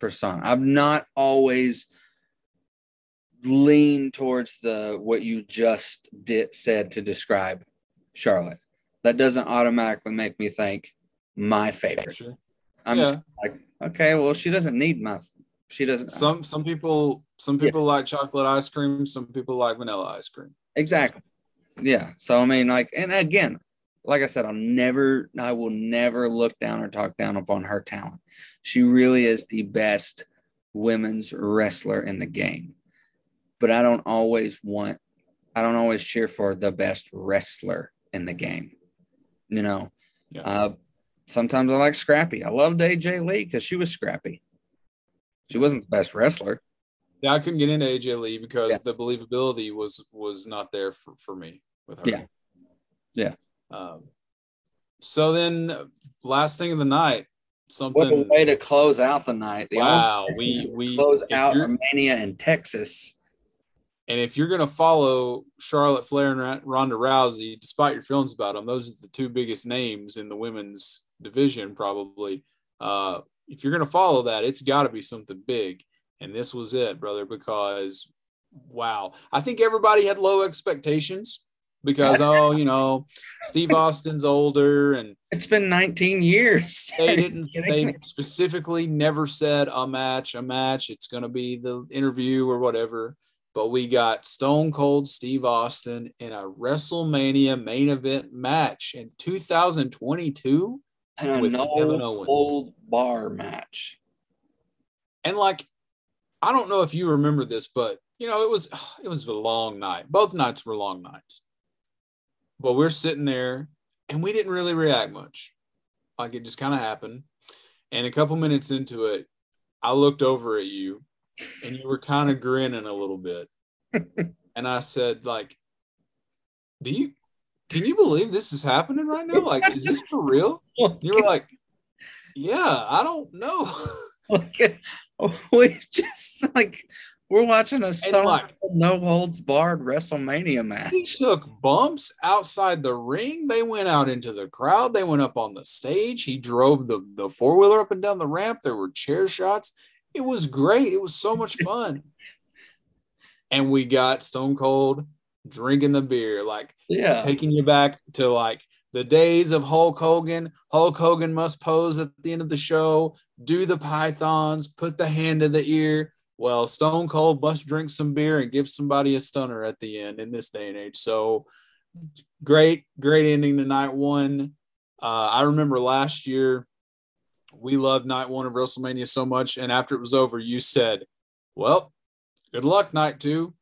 persona. I've not always leaned towards the what you just did said to describe Charlotte. That doesn't automatically make me think my favorite. Sure. I'm yeah. just like, okay, well, she doesn't need my. She doesn't. Uh, some some people some people yeah. like chocolate ice cream. Some people like vanilla ice cream. Exactly. Yeah. So I mean, like, and again, like I said, I'll never, I will never look down or talk down upon her talent. She really is the best women's wrestler in the game. But I don't always want, I don't always cheer for the best wrestler in the game. You know, yeah. uh, sometimes I like Scrappy. I loved AJ Lee because she was scrappy. She wasn't the best wrestler. Yeah, I couldn't get into AJ Lee because yeah. the believability was was not there for, for me with her. Yeah. Yeah. Um, so then, last thing of the night, something. What a way to close out the night! The wow, we we close out Romania and Texas. And if you're going to follow Charlotte Flair and Ronda Rousey, despite your feelings about them, those are the two biggest names in the women's division, probably. Uh, if you're going to follow that, it's got to be something big. And this was it, brother, because wow. I think everybody had low expectations because, oh, you know, Steve Austin's older and it's been 19 years. They didn't, they specifically never said a match, a match. It's going to be the interview or whatever but we got Stone Cold Steve Austin in a WrestleMania main event match in 2022 and a no holds barred match. And like, I don't know if you remember this, but you know, it was it was a long night. Both nights were long nights. But we're sitting there and we didn't really react much. Like it just kind of happened. And a couple minutes into it, I looked over at you and you were kind of grinning a little bit. and I said, like, do you can you believe this is happening right now? Like, is this for real? You were like, Yeah, I don't know. we just like we're watching a Stone like, No Holds Barred WrestleMania match. He took bumps outside the ring. They went out into the crowd. They went up on the stage. He drove the, the four wheeler up and down the ramp. There were chair shots. It was great. It was so much fun. and we got Stone Cold drinking the beer, like yeah, taking you back to like the days of Hulk Hogan. Hulk Hogan must pose at the end of the show, do the pythons, put the hand in the ear. Well, Stone Cold must drink some beer and give somebody a stunner at the end in this day and age. So great, great ending to night one. Uh, I remember last year we loved night one of WrestleMania so much. And after it was over, you said, Well, good luck, night two.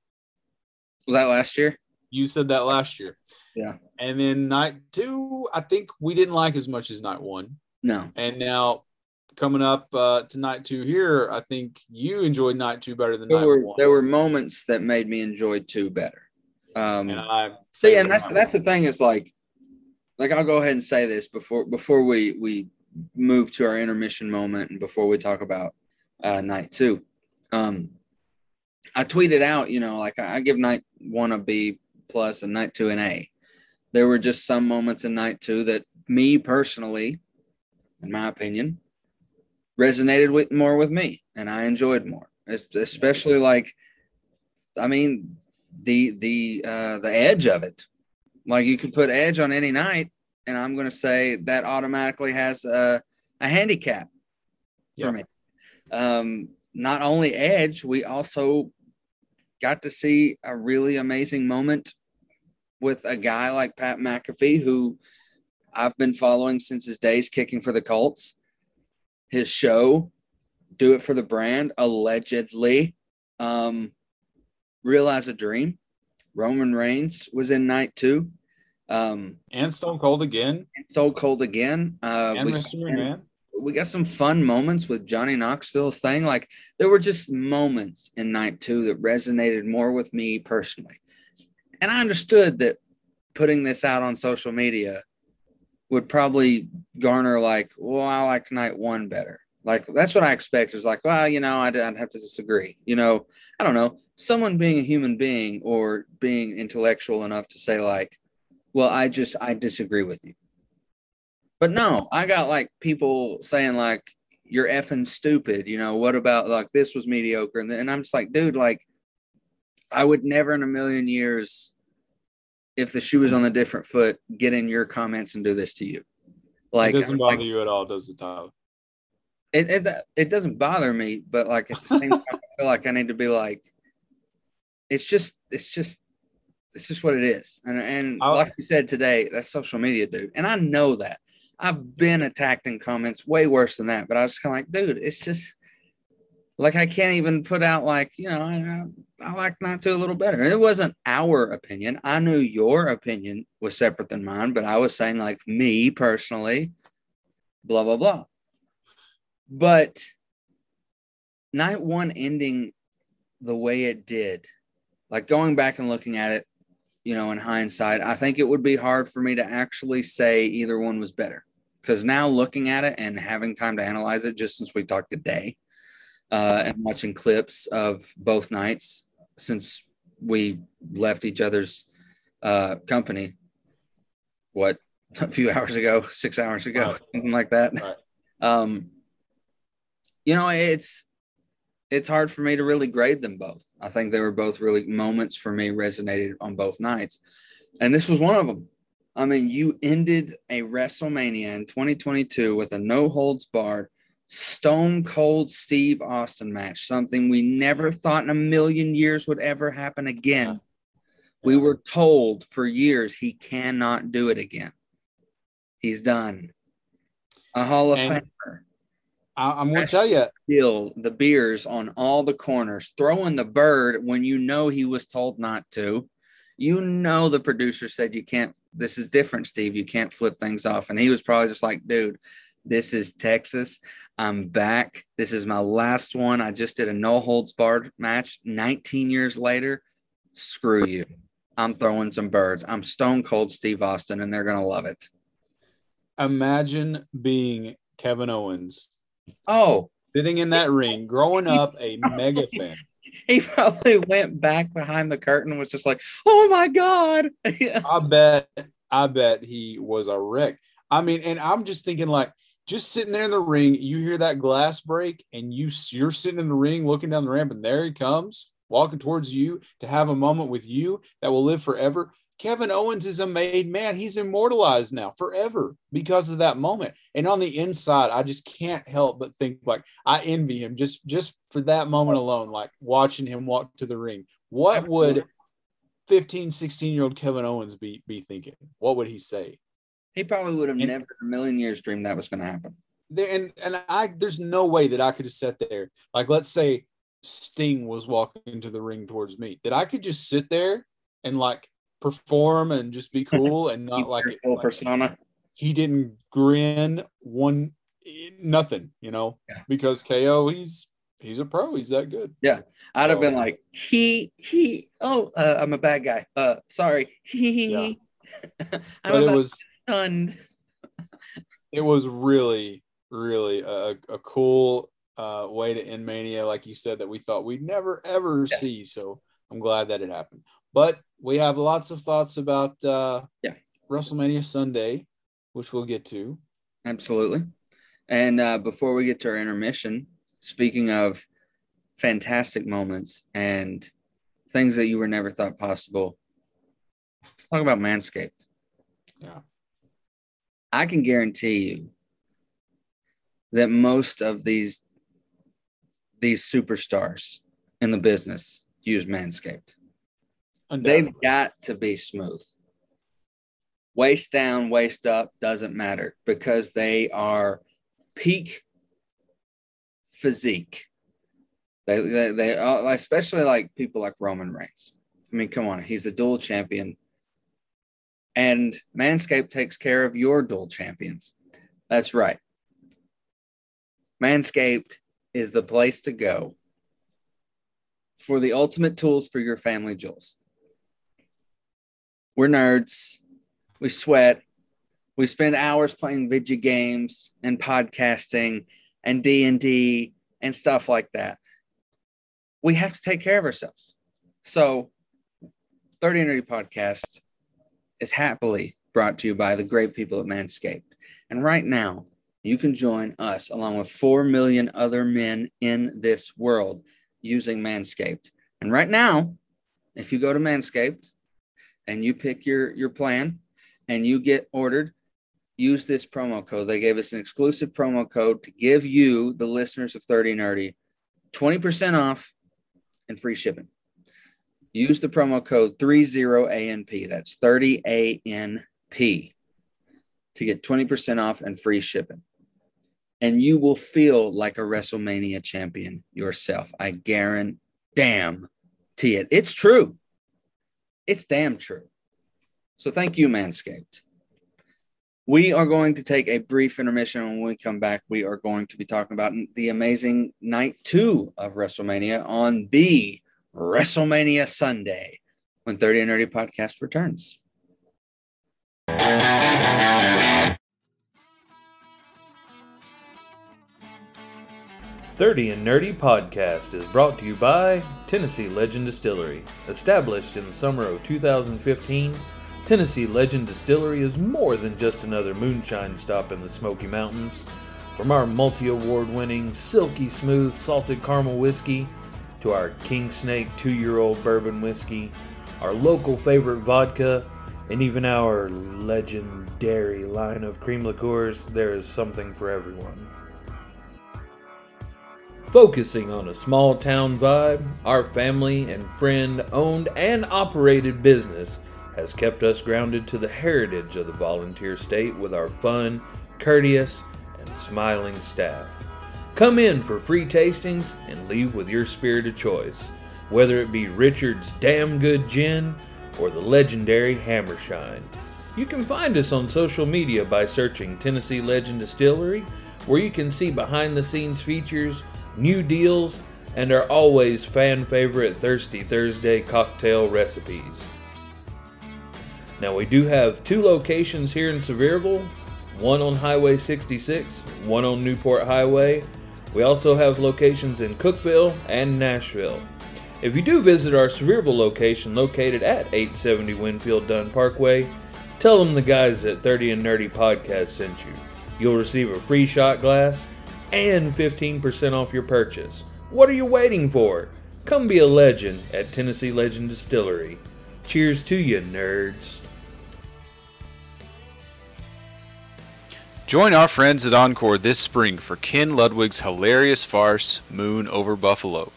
Was that last year? You said that last year. Yeah. And then night two, I think we didn't like as much as night one. No. And now coming up uh, to night two here, I think you enjoyed night two better than there night were, one. There were moments that made me enjoy two better. Um, and I see, and that's that's the thing is like, like I'll go ahead and say this before before we we move to our intermission moment and before we talk about uh, night two. Um, I tweeted out, you know, like I, I give night one a B plus and night two an A. There were just some moments in night two that me personally, in my opinion, resonated with more with me and I enjoyed more. Especially like, I mean, the the uh, the edge of it. Like you could put edge on any night and I'm going to say that automatically has a, a handicap yeah. for me. Um, not only Edge, we also got to see a really amazing moment with a guy like Pat McAfee, who I've been following since his days kicking for the Colts. His show, Do It for the Brand, allegedly, um, Realize a Dream. Roman Reigns was in night two. Um, and Stone Cold again. Stone Cold again. Uh, and we, Mr. McMahon. We got some fun moments with Johnny Knoxville's thing. Like there were just moments in night two that resonated more with me personally. And I understood that putting this out on social media would probably garner like, well, I like night one better. Like that's what I expect. Is like, well, you know, I'd, I'd have to disagree. You know, I don't know. Someone being a human being or being intellectual enough to say like, well, I just I disagree with you. But no, I got like people saying like you're effing stupid. You know, what about like this was mediocre? And, and I'm just like, dude, like I would never in a million years, if the shoe was on a different foot, get in your comments and do this to you. Like it doesn't bother like, you at all, does it, Tyler? It, it it doesn't bother me, but like at the same time, I feel like I need to be like, it's just it's just it's just what it is. And and like you said today, that's social media, dude. And I know that. I've been attacked in comments way worse than that, but I was kind of like, dude, it's just like I can't even put out like you know I, I like not to a little better. And it wasn't our opinion. I knew your opinion was separate than mine, but I was saying like me personally, blah blah blah. But night one ending the way it did, like going back and looking at it, you know, in hindsight, I think it would be hard for me to actually say either one was better. Because now looking at it and having time to analyze it, just since we talked today, uh, and watching clips of both nights since we left each other's uh, company. What a few hours ago, six hours ago, Right. something like that. Right. Um, you know, it's it's hard for me to really grade them both. I think they were both really moments for me resonated on both nights, and this was one of them. I mean, you ended a WrestleMania in 2022 with a no holds barred, stone cold Steve Austin match, something we never thought in a million years would ever happen again. We were told for years he cannot do it again. He's done. A Hall of And- Famer. I, I'm going to tell you, Spill the beers on all the corners, throwing the bird when you know he was told not to. You know the producer said you can't. This is different, Steve. You can't flip things off, and he was probably just like, "Dude, this is Texas. I'm back. This is my last one. I just did a no holds barred match. 19 years later, screw you. I'm throwing some birds. I'm Stone Cold Steve Austin, and they're gonna love it. imagine being Kevin Owens Oh, sitting in that ring, growing up a mega fan. he probably went back behind the curtain and was just like, "Oh my god!" I bet, I bet he was a wreck. I mean, and I'm just thinking like, just sitting there in the ring, you hear that glass break, and you you're sitting in the ring looking down the ramp, and there he comes walking towards you to have a moment with you that will live forever. Kevin Owens is a made man. He's immortalized now forever because of that moment. And on the inside, I just can't help but think like I envy him just just for that moment alone, like watching him walk to the ring. What would 15, 16 year old Kevin Owens be be thinking? What would he say? He probably would have And- never in a million years dreamed that was going to happen. And and I there's no way that I could have sat there. Like let's say Sting was walking into the ring towards me, that I could just sit there and like perform and just be cool and not like, Your it, like persona. he didn't grin one nothing, you know, Yeah. because KO he's he's a pro, he's that good. Yeah, I'd have So- been like, "He, he. Oh, uh, I'm a bad guy. Uh, sorry. He, Yeah. I'm But it about was stunned." it was really really a, a cool uh, way to end mania like you said that we thought we'd never ever Yeah. see so i'm glad that it happened but we have lots of thoughts about uh, Yeah. wrestlemania sunday which we'll get to Absolutely. And uh, before we get to our intermission, speaking of fantastic moments and things that you were never thought possible, let's talk about Manscaped. Yeah. I can guarantee you that most of these these superstars in the business use Manscaped. They've got to be smooth. Waist down, waist up doesn't matter because they are peak physique. They, they, they uh, especially like people like Roman Reigns. I mean, come on, he's the dual champion. And Manscaped takes care of your dual champions. That's right. Manscaped is the place to go for the ultimate tools for your family jewels. We're nerds. We sweat. We spend hours playing video games and podcasting and D&D and stuff like that. We have to take care of ourselves. So 30 Nerdy Podcast is happily brought to you by the great people at Manscaped. And right now, you can join us along with 4 million other men in this world using Manscaped. And right now, if you go to Manscaped and you pick your, your plan and you get ordered, use this promo code. They gave us an exclusive promo code to give you, the listeners of 30 Nerdy, 20% off and free shipping. Use the promo code 30ANP. That's 30ANP to get 20% off and free shipping. And you will feel like a WrestleMania champion yourself. I guarantee it. It's true. It's damn true. So thank you, Manscaped. We are going to take a brief intermission. When we come back, we are going to be talking about the amazing night two of WrestleMania on the WrestleMania Sunday when 30 and Nerdy podcast returns. 30 and Nerdy podcast is brought to you by Tennessee Legend Distillery. Established in the summer of 2015, Tennessee Legend Distillery is more than just another moonshine stop in the Smoky Mountains. From our multi award winning, silky smooth salted caramel whiskey to our King Snake two year old bourbon whiskey, our local favorite vodka, and even our legendary line of cream liqueurs, there is something for everyone. Focusing on a small town vibe, our family and friend owned and operated business has kept us grounded to the heritage of the volunteer state with our fun, courteous, and smiling staff. Come in for free tastings and leave with your spirit of choice, whether it be Richard's Damn Good Gin or the legendary Hammershine. You can find us on social media by searching Tennessee Legend Distillery, where you can see behind the scenes features new deals, and our always fan favorite Thirsty Thursday cocktail recipes. Now, we do have two locations here in Sevierville one on Highway 66, one on Newport Highway. We also have locations in Cookeville and Nashville. If you do visit our Sevierville location located at 870 Winfield Dunn Parkway, tell them the guys at 30 and Nerdy Podcast sent you. You'll receive a free shot glass and 15% off your purchase. What are you waiting for? Come be a legend at Tennessee Legend Distillery. Cheers to you, nerds. Join our friends at Encore this spring for Ken Ludwig's hilarious farce, Moon Over Buffalo.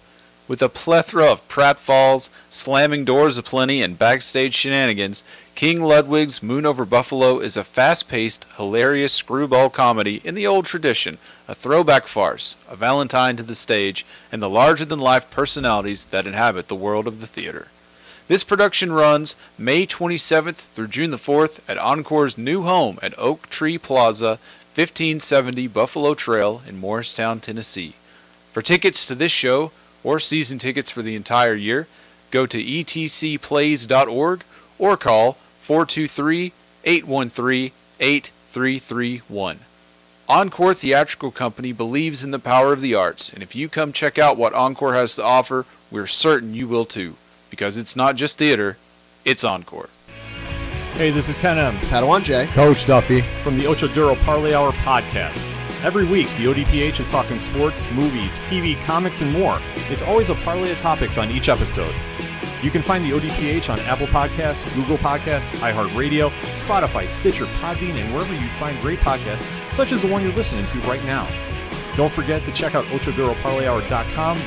With a plethora of pratfalls, slamming doors aplenty, and backstage shenanigans, Ken Ludwig's Moon Over Buffalo is a fast paced, hilarious screwball comedy in the old tradition, a throwback farce, a valentine to the stage, and the larger than life personalities that inhabit the world of the theater. This production runs May 27th through June the 4th at Encore's new home at Oak Tree Plaza, 1570 Buffalo Trail in Morristown, Tennessee. For tickets to this show, or season tickets for the entire year, go to etcplays.org or call 423 813 8331. Encore Theatrical Company believes in the power of the arts, and if you come check out what Encore has to offer, we're certain you will too. Because it's not just theater, it's Encore. Hey, this is Ken M. Padawan J. Coach Duffy. from the Ocho Duro Parlay Hour podcast. Every week, the ODPH is talking sports, movies, TV, comics, and more. It's always a parlay of topics on each episode. You can find the ODPH on Apple Podcasts, Google Podcasts, iHeartRadio, Spotify, Stitcher, Podbean, and wherever you find great podcasts, such as the one you're listening to right now. Don't forget to check out OchoDuroParlayHour.com,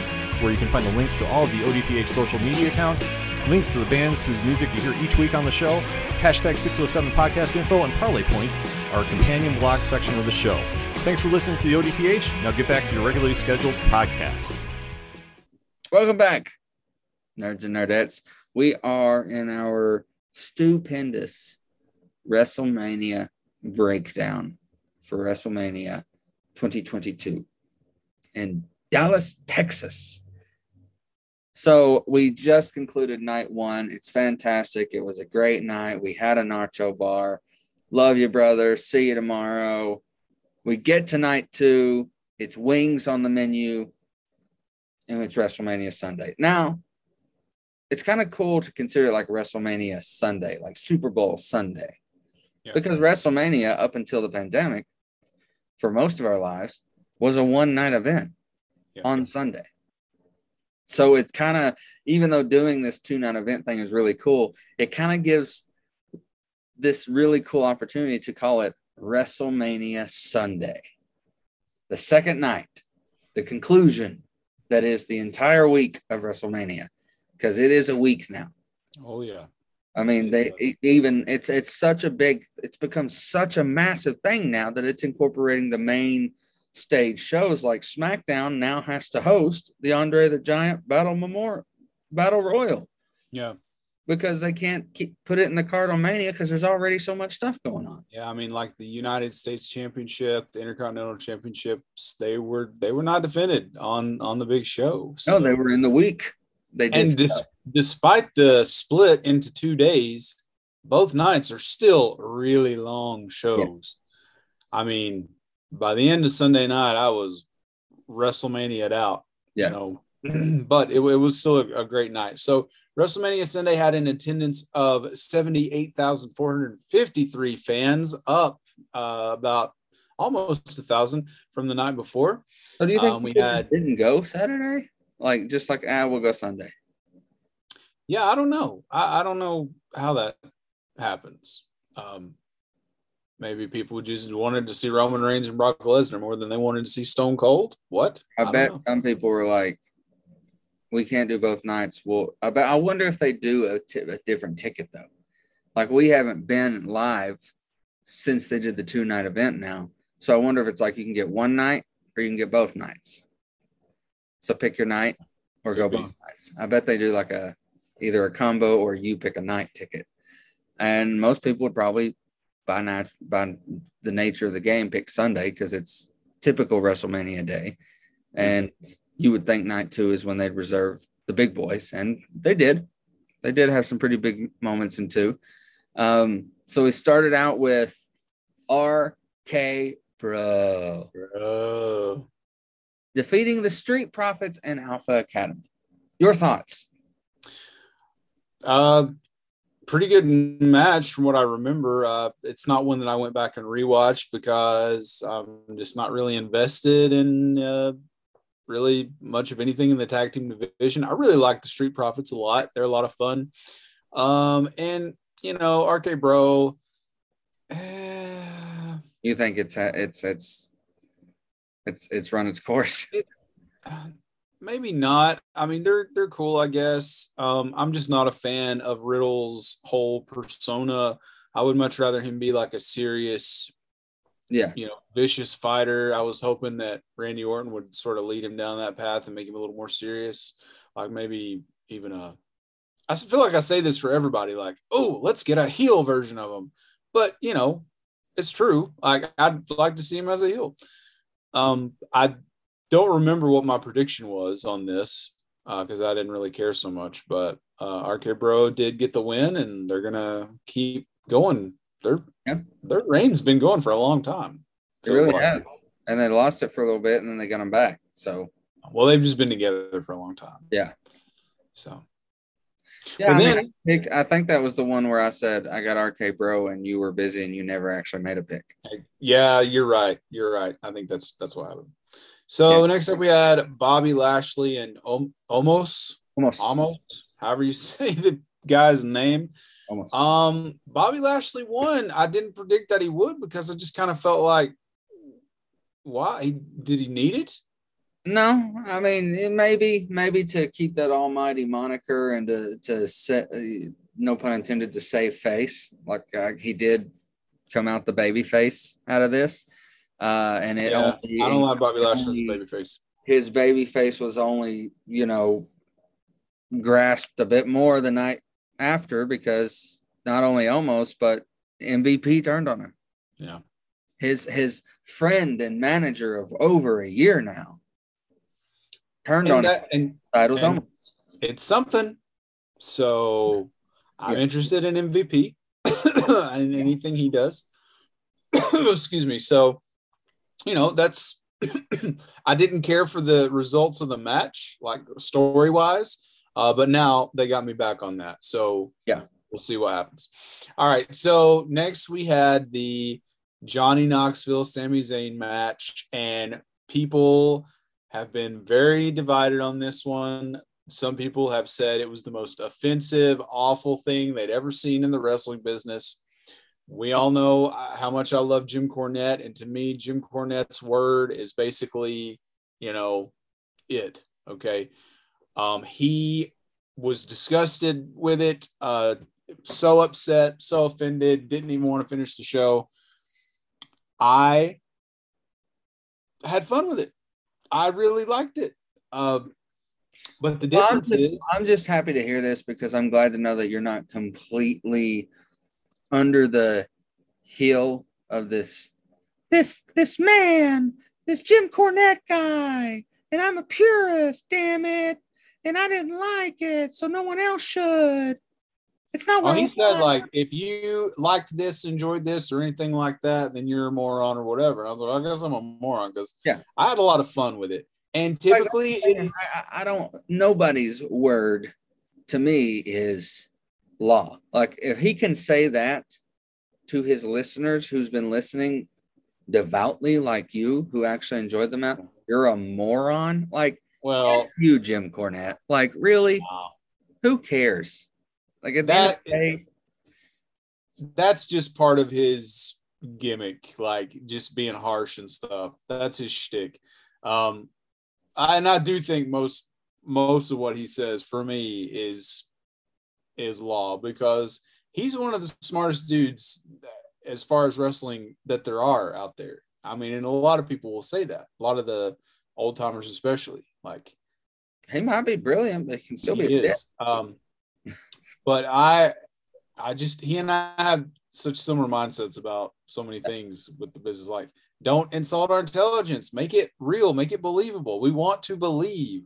where you can find the links to all of the ODPH social media accounts, links to the bands whose music you hear each week on the show, hashtag 607 podcast info, and parlay points, our companion blog section of the show. Thanks for listening to the ODPH. Now get back to your regularly scheduled podcast. Welcome back, nerds and nerdettes. We are in our stupendous WrestleMania breakdown for WrestleMania 2022 in Dallas, Texas. So we just concluded night one. It's fantastic. It was a great night. We had a nacho bar. Love you, brother. See you tomorrow. We get to night two. It's wings on the menu, and it's WrestleMania Sunday. Now, it's kind of cool to consider like WrestleMania Sunday, like Super Bowl Sunday, Yeah. because WrestleMania, up until the pandemic, for most of our lives, was a one night event Yeah. on Sunday. So it kind of, even though doing this two night event thing is really cool, it kind of gives this really cool opportunity to call it WrestleMania Sunday. The second night, the conclusion that is the entire week of WrestleMania, because it is a week now. Oh yeah. I mean, they even it's it's such a big, it's become such a massive thing now that it's incorporating the main stage shows. Like SmackDown now has to host the Andre the Giant Battle Memorial Battle Royal Yeah. because they can't keep put it in the card on Mania because there's already so much stuff going on. Yeah, I mean, like the United States Championship, the Intercontinental Championships, they were they were not defended on on the big show. No, they were in the week. They did and dis- despite the split into two days, both nights are still really long shows. I mean, by the end of Sunday night, I was WrestleMania out. Yeah. You know, but it, it was still a, a great night. So WrestleMania Sunday had an attendance of 78,453 fans, up uh, about almost a thousand from the night before. So do you think Um, we had- didn't go Saturday? Like just like ah, we'll go Sunday. Yeah, I don't know. I, I don't know how that happens. Um, maybe people just wanted to see Roman Reigns and Brock Lesnar more than they wanted to see Stone Cold. What? I, don't bet know. some people were like, "We can't do both nights." Well, I bet I wonder if they do a, different ticket though. Like we haven't been live since they did the two night event now, so I wonder if it's like you can get one night or you can get both nights. So pick your night or go be. both nights. I bet they do like a either a combo or you pick a night ticket, and most people would probably by by the nature of the game pick Sunday because it's typical WrestleMania day. And you would think night two is when they'd reserve the big boys, and they did. They did have some pretty big moments in two. Um, so we started out with RK Bro Bro. defeating the Street Profits and Alpha Academy. Your thoughts? Uh, pretty good match from what I remember. Uh, it's not one that I went back and rewatched because I'm just not really invested in uh, really much of anything in the tag team division. I really like the Street Profits a lot. They're a lot of fun. Um, and you know, RK Bro. eh, You think it's it's it's it's it's run its course? Maybe not. I mean, they're they're cool, I guess. Um, I'm just not a fan of Riddle's whole persona. I would much rather him be like a serious, Yeah, you know, vicious fighter. I was hoping that Randy Orton would sort of lead him down that path and make him a little more serious, like maybe even a. I feel like I say this for everybody, like, oh, let's get a heel version of him, but you know, it's true. Like, I'd like to see him as a heel. Um, I don't remember what my prediction was on this because I didn't really care so much. But uh, RK Bro did get the win, and they're gonna keep going. Their Yeah. their reign's been going for a long time. it really like- has. And they lost it for a little bit, and then they got them back. So Well, they've just been together for a long time. Yeah. So yeah, I, mean, I, picked, I think that was the one where I said I got RK Bro, and you were busy, and you never actually made a pick. yeah, you're right. You're right. I think that's that's what happened. So Yeah. next up, we had Bobby Lashley and Om- Omos. Almost, Almost, however you say the guy's name. almost. Um, Bobby Lashley won. I didn't predict that he would because I just kind of felt like, why did he need it? No, I mean it maybe maybe to keep that almighty moniker and to to set uh, no pun intended to save face like uh, he did come out the baby face out of this, uh, and it Yeah, only, I don't like Bobby Lashley only- with babyface. his baby face was only you know grasped a bit more the night after because not only almost but MVP turned on him. Yeah, His his friend and manager of over a year now turned on and, him. and and- almost. it's something. So I'm interested in MVP and anything he does. Excuse me. So, you know, that's I didn't care for the results of the match, like story wise, uh, but now they got me back on that. So Yeah. we'll see what happens. All right. So next we had the Johnny Knoxville Sami Zayn match, and people have been very divided on this one. Some people have said it was the most offensive, awful thing they'd ever seen in the wrestling business. We all know uh, how much I love Jim Cornette, and to me, Jim Cornette's word is basically, you know, it. Okay, um, he was disgusted with it, uh, so upset, so offended, didn't even want to finish the show. I had fun with it. I really liked it. Um, but the Well, I'm difference just, is, I'm just happy to hear this because I'm glad to know that you're not completely under the heel of this this this man, this Jim Cornette guy, and I'm a purist, damn it, and I didn't like it, so no one else should. It's not oh, what he said like if you liked this, enjoyed this, or anything like that, then you're a moron or whatever. I was like, I guess I'm a moron because Yeah. I had a lot of fun with it. And typically, I, I don't. Nobody's word to me is law. Like if he can say that to his listeners who's been listening devoutly, like you, who actually enjoyed the match, you're a moron. Like well, you, Jim Cornette. Like really, wow. who cares? Like at the end of That- the day, that's just part of his gimmick, like just being harsh and stuff. That's his shtick. Um, I, and I do think most most of what he says for me is is law because he's one of the smartest dudes as far as wrestling that there are out there. I mean, and a lot of people will say that. A lot of the old timers, especially, like he might be brilliant, but he can still be he a dick. is. Um, but I, I just he and I have such similar mindsets about so many things with the business. Like, don't insult our intelligence. Make it real. Make it believable. We want to believe.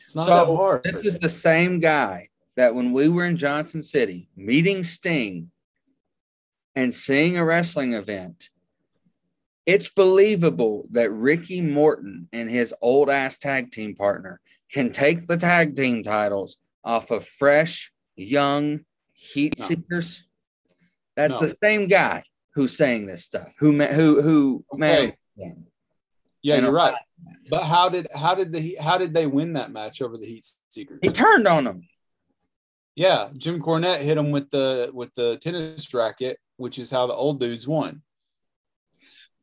It's not that hard. this is the same guy that when we were in Johnson City meeting Sting and seeing a wrestling event, it's believable that Ricky Morton and his old ass tag team partner can take the tag team titles off of fresh, young heat No. seekers. That's No. the same guy who's saying this stuff. Who ma- who who Okay. managed them. yeah, and you're right. But how did how did the how did they win that match over the Heat Seekers? He turned on them. Yeah, Jim Cornette hit him with the with the tennis racket, which is how the old dudes won.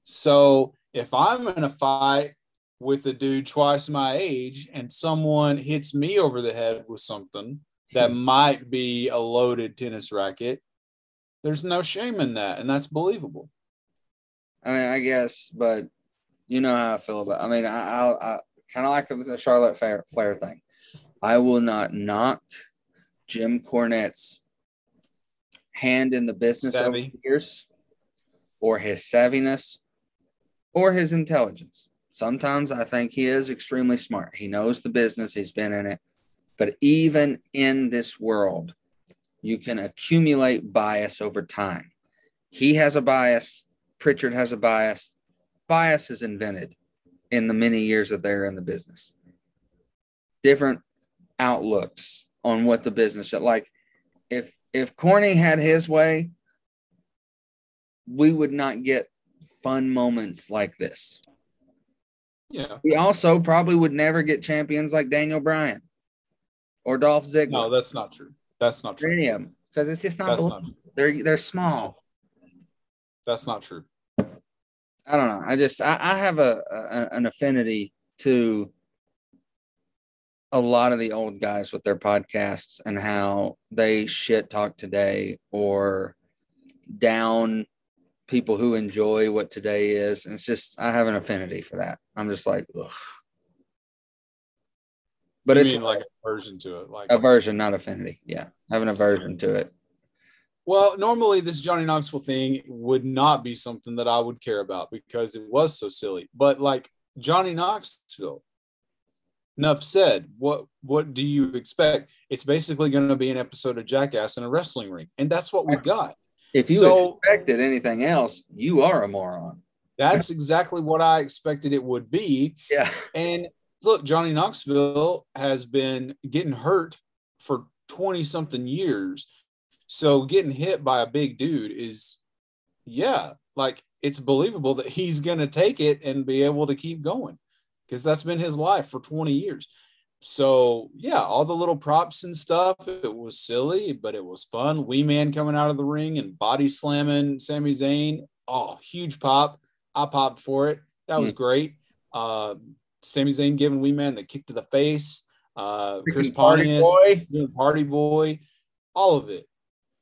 So if I'm in a fight with a dude twice my age and someone hits me over the head with something that hmm. might be a loaded tennis racket, there's no shame in that, and that's believable. I mean, I guess, but you know how I feel about. I mean, I, I, I kind of like the Charlotte Flair, Flair thing. I will not knock Jim Cornette's hand in the business over the years, or his savviness, or his intelligence. Sometimes I think he is extremely smart. He knows the business. He's been in it. But even in this world, you can accumulate bias over time. He has a bias. Pritchard has a bias. Bias is invented in the many years that they're in the business. Different outlooks on what the business should like. If if Corny had his way, we would not get fun moments like this. Yeah. We also probably would never get champions like Daniel Bryan or Dolph Ziggler No, that's not true. That's not true. any of them because it's just not. Not. They're they're small. That's not true. I don't know. I just I, I have a, a an affinity to a lot of the old guys with their podcasts and how they shit talk today or down people who enjoy what today is. And it's just I have an affinity for that. I'm just like, ugh. But you it's mean like a version to it, like aversion, not affinity. Yeah, I have an aversion to it. Well, normally this Johnny Knoxville thing would not be something that I would care about because it was so silly. But like Johnny Knoxville, enough said. What what do you expect? It's basically going to be an episode of Jackass in a wrestling ring, and that's what we got. If you So- expected anything else, you are a moron. That's exactly what I expected it would be. Yeah. And look, Johnny Knoxville has been getting hurt for 20 something years. So getting hit by a big dude is, yeah, like it's believable that he's going to take it and be able to keep going because that's been his life for 20 years. So, yeah, all the little props and stuff, it was silly, but it was fun. Wee Man coming out of the ring and body slamming Sami Zayn. Oh, huge pop. I popped for it. That was great. Uh, Sami Zayn giving Wee Man the kick to the face. Uh, Chris Freaking party boy. Party Boy, all of it.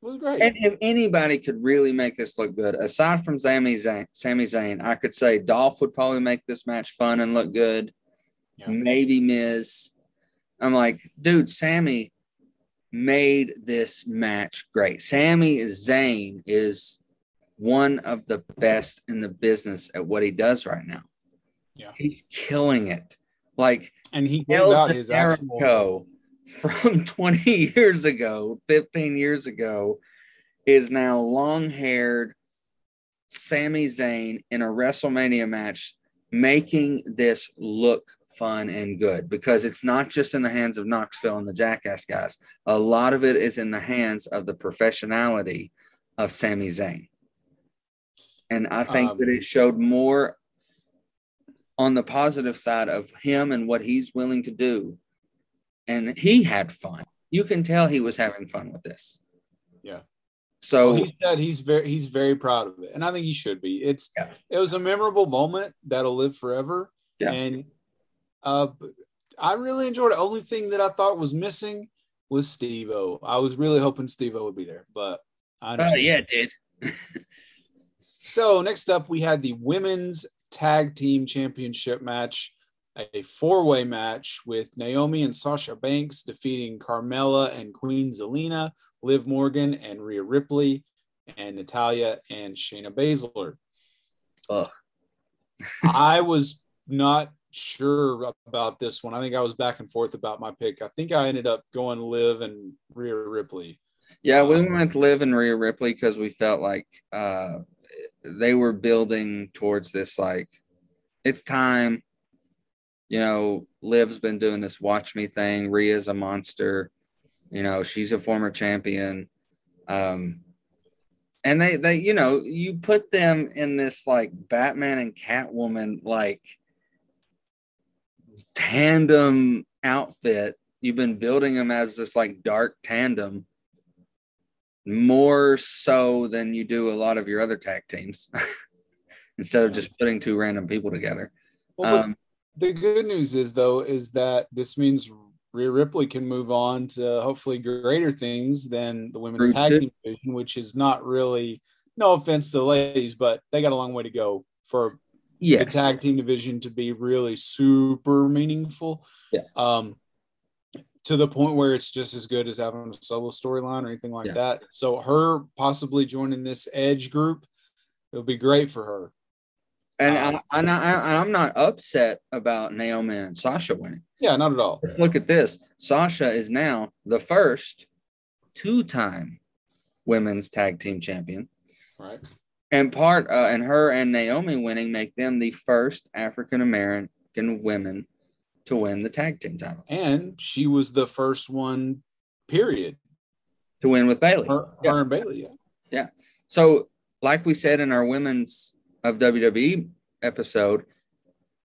It was great. And if anybody could really make this look good, aside from Sami Zayn, Sami Zayn, I could say Dolph would probably make this match fun and look good. Yeah. Maybe Miz. I'm like, dude, Sami made this match great. Sami Zayn is one of the best in the business at what he does right now. Yeah. He's killing it. Like and he gave El out his actual. From 20 years ago, 15 years ago, is now long haired Sami Zayn in a WrestleMania match, making this look fun and good because it's not just in the hands of Knoxville and the Jackass guys. A lot of it is in the hands of the professionality of Sami Zayn. And I think Um, that it showed more on the positive side of him and what he's willing to do. And he had fun. You can tell he was having fun with this. Yeah. So Well, he said he's very he's very proud of it, and I think he should be. It's Yeah. it was a memorable moment that'll live forever. Yeah. And uh, I really enjoyed it. Only thing that I thought was missing was Steve-O. I was really hoping Steve-O would be there, but I Oh, understand. yeah, it did. So next up, we had the women's tag team championship match, a four-way match with Naomi and Sasha Banks defeating Carmella and Queen Zelina, Liv Morgan and Rhea Ripley, and Natalya and Shayna Baszler. Ugh. I was not sure about this one. I think I was back and forth about my pick. I think I ended up going Liv and Rhea Ripley. Yeah, we went with Liv and Rhea Ripley because we felt like uh, they were building towards this. Like, it's time. You know, Liv's been doing this watch me thing. Rhea's a monster. You know, she's a former champion. Um, and they, they, you know, you put them in this like Batman and Catwoman like tandem outfit. You've been building them as this like dark tandem more so than you do a lot of your other tag teams instead of just putting two random people together. Well, Um, the good news is though is that this means Rhea Ripley can move on to hopefully greater things than the women's tag team division, which is not really no offense to the ladies, but they got a long way to go for the tag team division to be really super meaningful. Yeah. Um to the point where it's just as good as having a solo storyline or anything like Yeah. that. So her possibly joining this Edge group, it'll be great for her. And, Um, I, and I, I'm not upset about Naomi and Sasha winning. Yeah, not at all. Let's look at this. Sasha is now the first two time women's tag team champion. Right. And part, uh, and her and Naomi winning make them the first African American women to win the tag team titles. And she was the first one, period. to win with Bayley. Her, Yeah. and Bayley, yeah. yeah. So, like we said in our women's of WWE episode,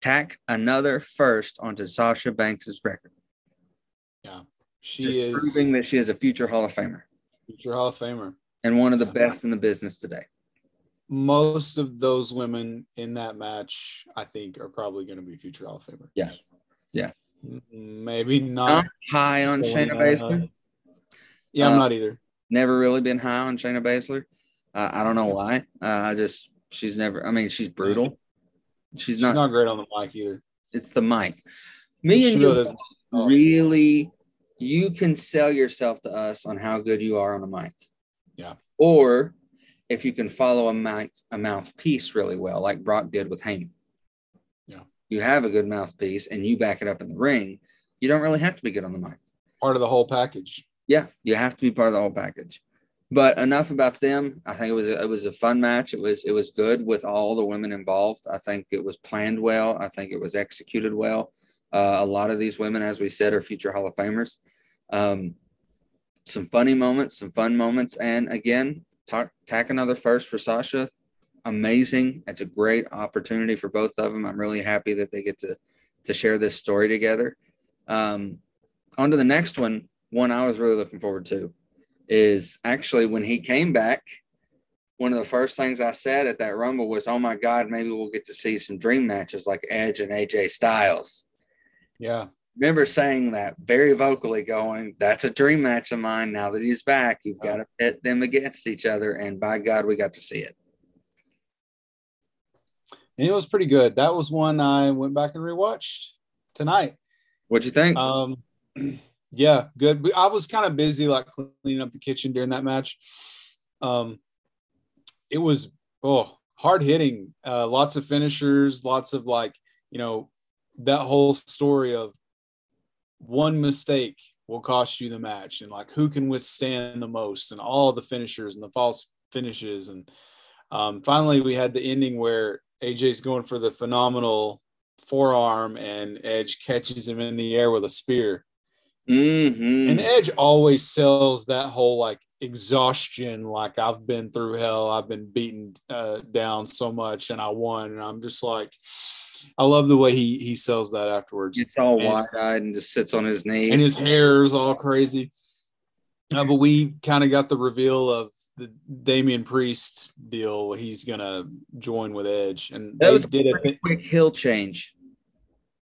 tack another first onto Sasha Banks's record, Yeah, She just is proving that she is a future Hall of Famer future Hall of Famer. and one of the Yeah. best in the business today. Most of those women in that match, I think, are probably going to be future Hall of Famer. Yeah. Yeah. Maybe not. high on Shayna Baszler. Yeah, I'm Uh, not either. Never really been high on Shayna Baszler. Uh, I don't know why. Uh, I just she's never. I mean, she's brutal. She's She's not. not, great on the mic either. it's the mic. Me and you oh. really you can sell yourself to us on how good you are on a mic. Yeah. Or if you can follow a mic a mouthpiece really well, like Brock did with Heyman. Yeah. You have a good mouthpiece and you back it up in the ring. You don't really have to be good on the mic. Part of the whole package. Yeah, you have to be part of the whole package. But enough about them. I think it was a, it was a fun match. It was it was good with all the women involved. I think it was planned well. I think it was executed well. Uh, a lot of these women, as we said, are future Hall of Famers. Um, some funny moments, some fun moments, and again, talk, tack another first for Sasha. Amazing. It's a great opportunity for both of them. I'm really happy that they get to to share this story together. Um, on to the next one. One I was really looking forward to is actually when he came back. One of the first things I said at that Rumble was, "Oh my God, maybe we'll get to see some dream matches like Edge and AJ Styles." Yeah. remember saying that very vocally, going, "That's a dream match of mine." Now that he's back, you've got to pit them against each other, and by God, we got to see it. And it was pretty good. That was one I went back and rewatched tonight. What'd you think? Um, yeah, good. I was kind of busy, like cleaning up the kitchen during that match. Um, it was oh hard hitting. Uh, lots of finishers, lots of like you know that whole story of one mistake will cost you the match, and like who can withstand the most, and all the finishers and the false finishes, and um, finally we had the ending where AJ's going for the phenomenal forearm, and Edge catches him in the air with a spear. Mm-hmm. And Edge always sells that whole like exhaustion, like I've been through hell, I've been beaten uh, down so much, and I won. And I'm just like, I love the way he he sells that afterwards. It's all wide eyed and just sits on his knees. and his hair is all crazy. Uh, but we kind of got the reveal of the Damian Priest deal. He's gonna join with Edge, and that was did a quick heel change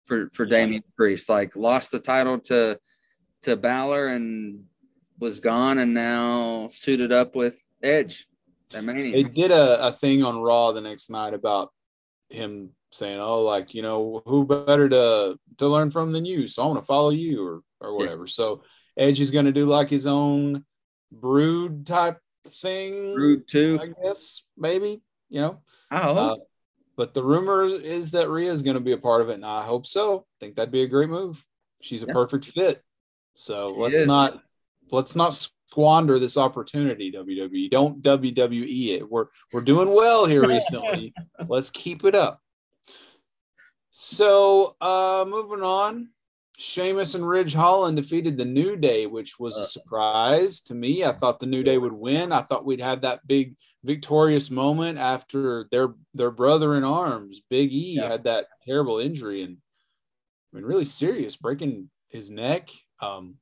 for for Damian Priest. Like lost the title to to Balor and was gone, and now suited up with Edge. They did a, a thing on Raw the next night about him saying, "Oh, like you know, who better to to learn from than you? So I want to follow you, or or whatever." So Edge is gonna do like his own brood type thing. Brood too. I guess maybe you know. I hope. Uh, but the rumor is that Rhea is going to be a part of it, and I hope so. I think that'd be a great move. She's a Yeah. perfect fit. So She let's is. not let's not squander this opportunity. WWE, don't WWE it. We're we're doing well here recently. let's keep it up. So uh moving on. Sheamus and Ridge Holland defeated the New Day, which was Uh. a surprise to me. I thought the New Day would win. I thought we'd have that big victorious moment after their their brother in arms, Big E, Yeah. had that terrible injury and I mean really serious, breaking his neck. Um,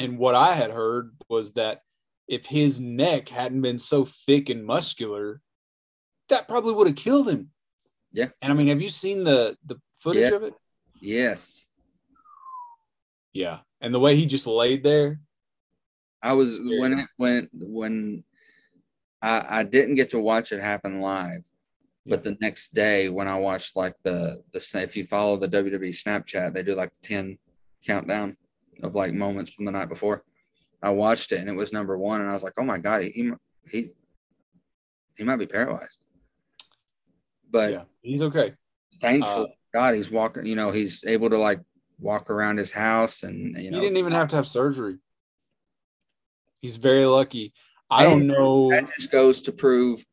and what I had heard was that if his neck hadn't been so thick and muscular, that probably would have killed him. Yeah. And I mean, have you seen the the footage Yeah. of it? yes. Yeah. And the way he just laid there. I was Scary. when it when when I I didn't get to watch it happen live, but the next day when I watched like the the if you follow the WWE Snapchat, they do like the ten countdown of like moments from the night before. I watched it and it was number one, and I was like, oh my god, he he he might be paralyzed. But yeah, he's okay. thankful Uh, God, he's walking. You know, he's able to like walk around his house, and you know, he didn't even have to have surgery. He's very lucky. I don't know. that just goes to prove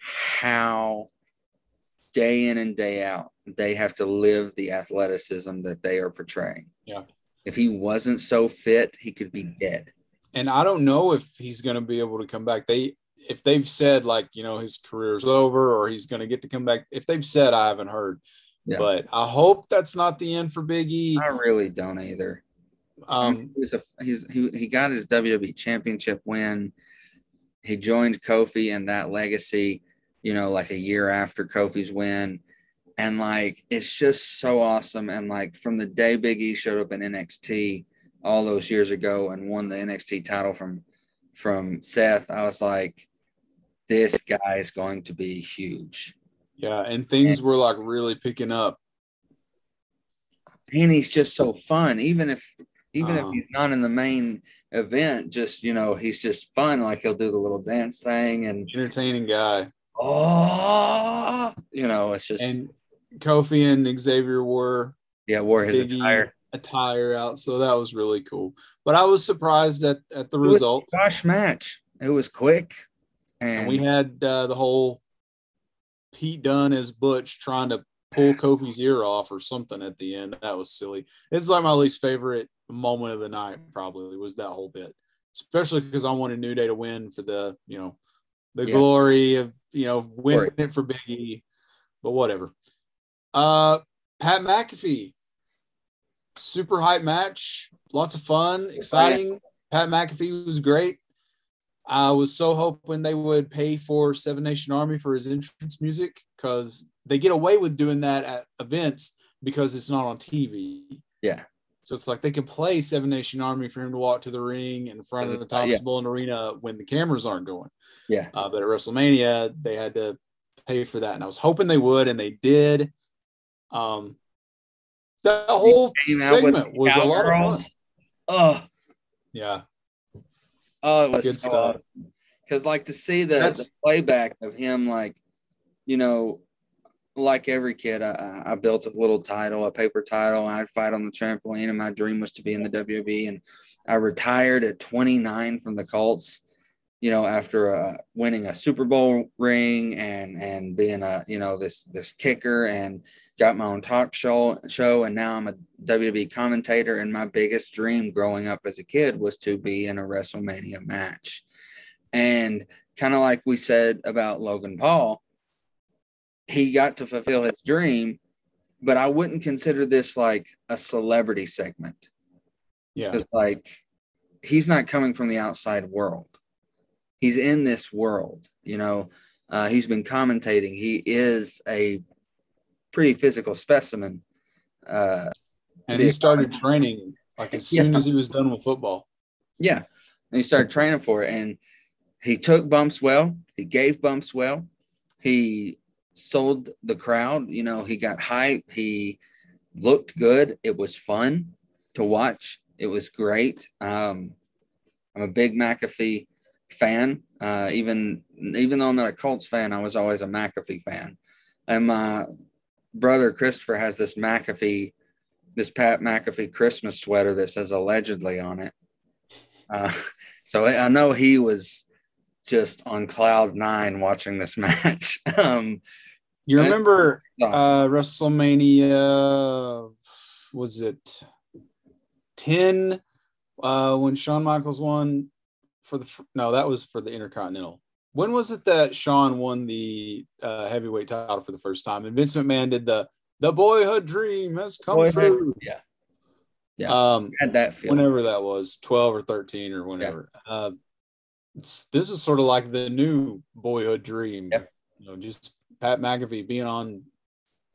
how day in and day out they have to live the athleticism that they are portraying. Yeah. If he wasn't so fit, he could be dead. and I don't know if he's going to be able to come back. They, if they've said like you know his career's over or he's going to get to come back. If they've said, I haven't heard. Yeah. But I hope that's not the end for Big E. I really don't either. Um, he was a he's he, he got his WWE championship win. He joined Kofi and that legacy, you know, like a year after Kofi's win. And like it's just so awesome. And like from the day Big E showed up in NXT all those years ago and won the NXT title from from Seth, I was like, this guy is going to be huge. yeah, and things were like really picking up. And he's just so fun, even if even Uh-huh. if he's not in the main event, just you know, he's just fun. Like he'll do the little dance thing and Entertaining guy. oh, you know, it's just And Kofi and Xavier were yeah, wore his Big E attire. attire out, so that was really cool. But I was surprised at at the It result. Gosh, match. It was quick, and, And we had uh, the whole Pete Dunne as Butch trying to pull Kofi's ear off or something at the end. That was silly. It's like my least favorite moment of the night. Probably was that whole bit, especially because I wanted New Day to win for the you know the Yeah. glory of you know winning it for Big E. But whatever. Uh, Pat McAfee, super hype match, lots of fun, exciting. Pat McAfee was great. I was so hoping they would pay for Seven Nation Army for his entrance music because they get away with doing that at events because it's not on TV. yeah, So it's like they can play Seven Nation Army for him to walk to the ring in front of the Thomas Yeah. Bullen Arena when the cameras aren't going. yeah. Uh, but at WrestleMania, they had to pay for that, and I was hoping they would, and they did. Um, the whole segment was a lot of fun. Oh, Yeah, oh, it was Good so stuff. awesome. Because like to see the, That's- the playback of him, like you know, like every kid, I- I, built a little title, a paper title. I'd fight on the trampoline, and my dream was to be in the WWE. And I retired at 29 from the Colts, you know, after uh, winning a Super Bowl ring and and being a you know this this kicker and got my own talk show show and now I'm a WWE commentator and my biggest dream growing up as a kid was to be in a WrestleMania match. And kind of like we said about Logan Paul, he got to fulfill his dream, but I wouldn't consider this like a celebrity segment. Yeah. Like he's not coming from the outside world. He's in this world, you know. Uh, he's been commentating. He is a pretty physical specimen. Uh, And he started training like as soon Yeah. as he was done with football. yeah, and he started training for it, and he took bumps well. He gave bumps well. He sold the crowd. You know, he got hype. He looked good. It was fun to watch. It was great. Um, I'm a big McAfee fan. Uh, even even though I'm not a Colts fan, I was always a McAfee fan. And my brother Christopher has this McAfee, this Pat McAfee Christmas sweater that says allegedly on it. Uh, so I know he was just on cloud nine watching this match. um, You Uh, remember awesome. uh WrestleMania was it 10 uh when Shawn Michaels won for the no that was for the Intercontinental. When was it that Shawn won the uh, heavyweight title for the first time? And Vince McMahon did the the boyhood dream has come Boyhood- true. yeah, Yeah. Um had that feel. whenever that was 12 or 13 or whenever. Uh, it's, this is sort of like the new boyhood dream. Yep. You know, just Pat McAfee being on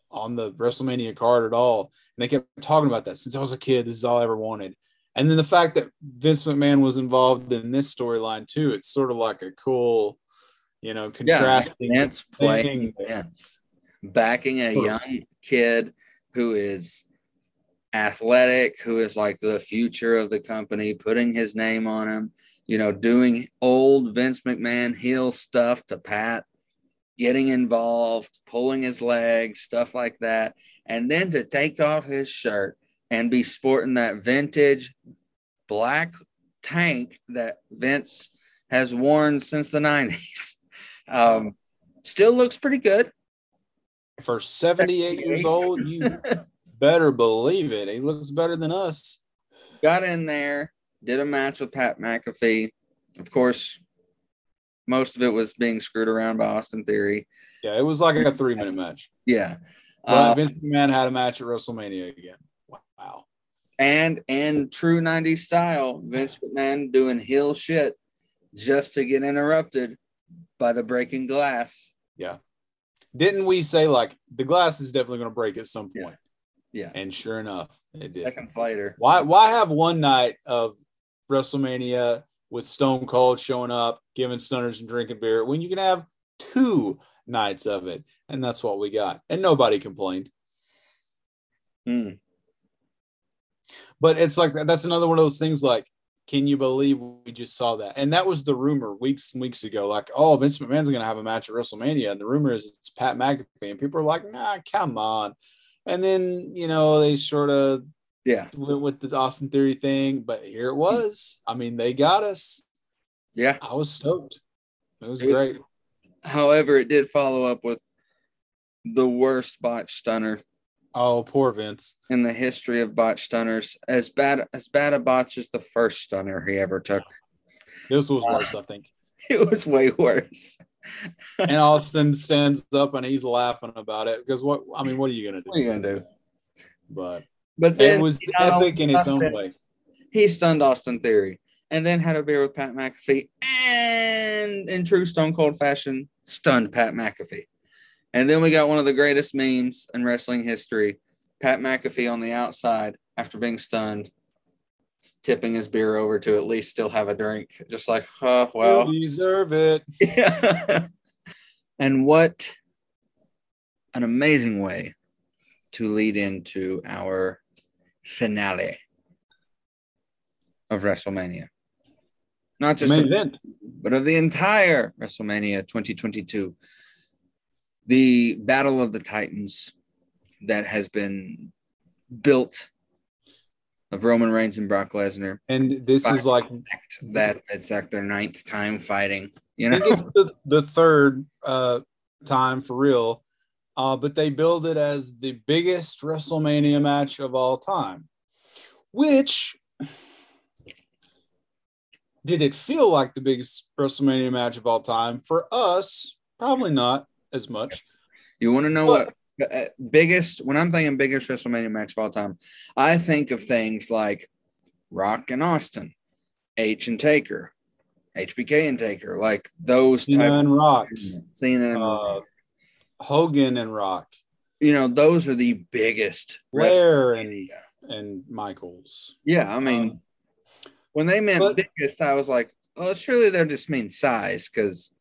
on the WrestleMania card at all. And they kept talking about that since I was a kid. This is all I ever wanted. And then the fact that Vince McMahon was involved in this storyline too, it's sort of like a cool, you know, yeah, contrasting Vince playing thing. Vince, backing a young kid who is athletic, who is like the future of the company, putting his name on him, you know, doing old Vince McMahon heel stuff to Pat, getting involved, pulling his leg, stuff like that. And then to take off his shirt and be sporting that vintage black tank that Vince has worn since the 90s. Um, still looks pretty good. For 78 years old, you better believe it. He looks better than us. Got in there, did a match with Pat McAfee. Of course, most of it was being screwed around by Austin Theory. Yeah, it was like a three minute match. Yeah. But Uh, Vince McMahon had a match at WrestleMania again. Wow. and in true 90s style, Vince McMahon doing heel shit just to get interrupted by the breaking glass. Yeah. Didn't we say like the glass is definitely going to break at some point? Yeah. And sure enough, it did. Seconds later. Why why have one night of WrestleMania with Stone Cold showing up, giving stunners and drinking beer when you can have two nights of it? And that's what we got. And nobody complained. Hmm. But it's like that's another one of those things like, can you believe we just saw that? And that was the rumor weeks and weeks ago. Like, oh, Vince McMahon's going to have a match at WrestleMania. And the rumor is it's Pat McAfee. And people are like, nah, come on. And then, you know, they sort of Yeah. went with the Austin Theory thing. But here it was. I mean, they got us. Yeah. I was stoked. It was It was- great. However, it did follow up with the worst botch stunner Oh, poor Vince. in the history of botch stunners. As bad as bad a botch as the first stunner he ever took. This was uh, worse, I think. It was way worse. And Austin stands up and he's laughing about it because what I mean, what are you gonna do? What are you gonna do? But But then it was epic in its own Vince, way. He stunned Austin Theory and then had a beer with Pat McAfee and in true Stone Cold fashion, stunned Pat McAfee. And then we got one of the greatest memes in wrestling history. Pat McAfee on the outside after being stunned, tipping his beer over to at least still have a drink. Just like, oh well. you deserve it. Yeah. and what an amazing way to lead into our finale of WrestleMania. Not just Main event. but of the entire WrestleMania 2022. The Battle of the Titans that has been built of Roman Reigns and Brock Lesnar. And this is like That it's like their ninth time fighting. You know, it's the, the third uh, time for real. Uh, but they build it as the biggest WrestleMania match of all time. Which did it feel like the biggest WrestleMania match of all time? For us, probably not as much. you want to know what uh, biggest? When I'm thinking biggest WrestleMania match of all time, I think of things like Rock and Austin, H and Taker, HBK and Taker, like those Cena and Rock, Cena and uh, Hogan and Rock, you know, those are the biggest. Flair and and Michaels. Yeah, I mean, Um, when they meant but- biggest, I was like, oh, surely they just mean size because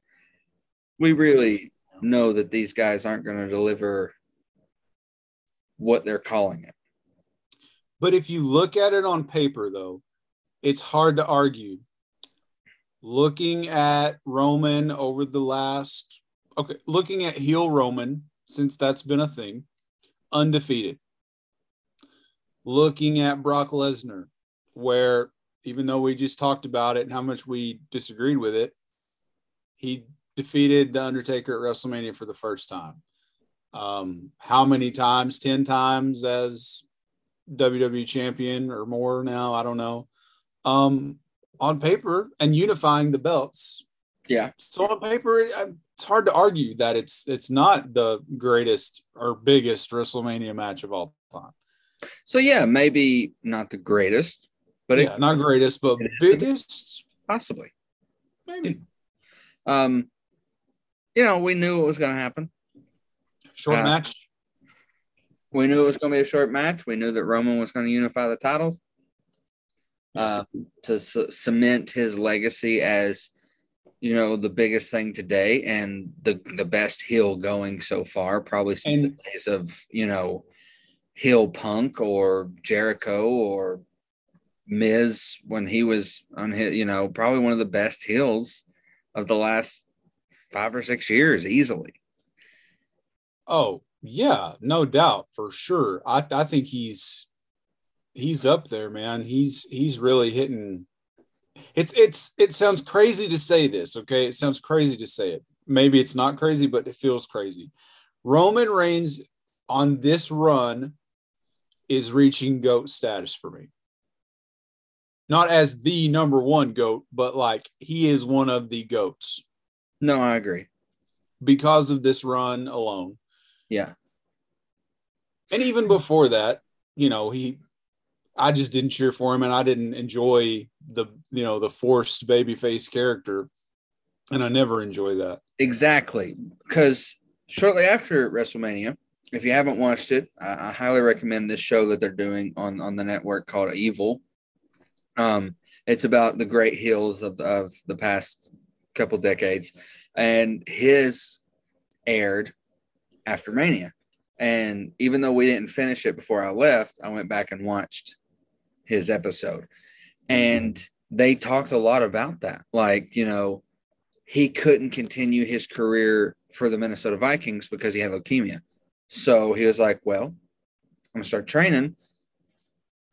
we really know that these guys aren't going to deliver what they're calling it. But if you look at it on paper, though, it's hard to argue. Looking at Roman over the last, okay, looking at heel Roman, since that's been a thing, undefeated. Looking at Brock Lesnar, where even though we just talked about it and how much we disagreed with it, he defeated The Undertaker at WrestleMania for the first time. Um, how many times? 10 times as WWE champion or more now. I don't know. Um, on paper and unifying the belts. Yeah. So on paper, it's hard to argue that it's it's not the greatest or biggest WrestleMania match of all time. So, yeah, maybe not the greatest, but yeah, it not greatest, but biggest, possibly. maybe. Um, you know, we knew what was going to happen. Short Uh, match. We knew it was going to be a short match. We knew that Roman was going to unify the titles uh, to c- cement his legacy as, you know, the biggest thing today and the the best heel going so far, probably since And- the days of you know, heel Punk or Jericho or Miz when he was on his, you know, probably one of the best heels of the last five or six years, easily. Oh, yeah, no doubt for sure. I I think he's he's up there, man. He's he's really hitting it's it's it sounds crazy to say this, okay? It sounds crazy to say it. Maybe it's not crazy, but it feels crazy. Roman Reigns on this run is reaching goat status for me. Not as the number one goat, but like he is one of the goats No, I agree. because of this run alone. Yeah. and even before that, you know, he, I just didn't cheer for him, and I didn't enjoy the, you know, the forced babyface character, and I never enjoy that. Exactly. Because shortly after WrestleMania, if you haven't watched it, I, I highly recommend this show that they're doing on, on the network called Evil. Um, it's about the great heels of, of the past couple decades. And his aired after Mania. And even though we didn't finish it before I left, I went back and watched his episode. And they talked a lot about that. Like, you know, he couldn't continue his career for the Minnesota Vikings because he had leukemia. So he was like, well, I'm going to start training.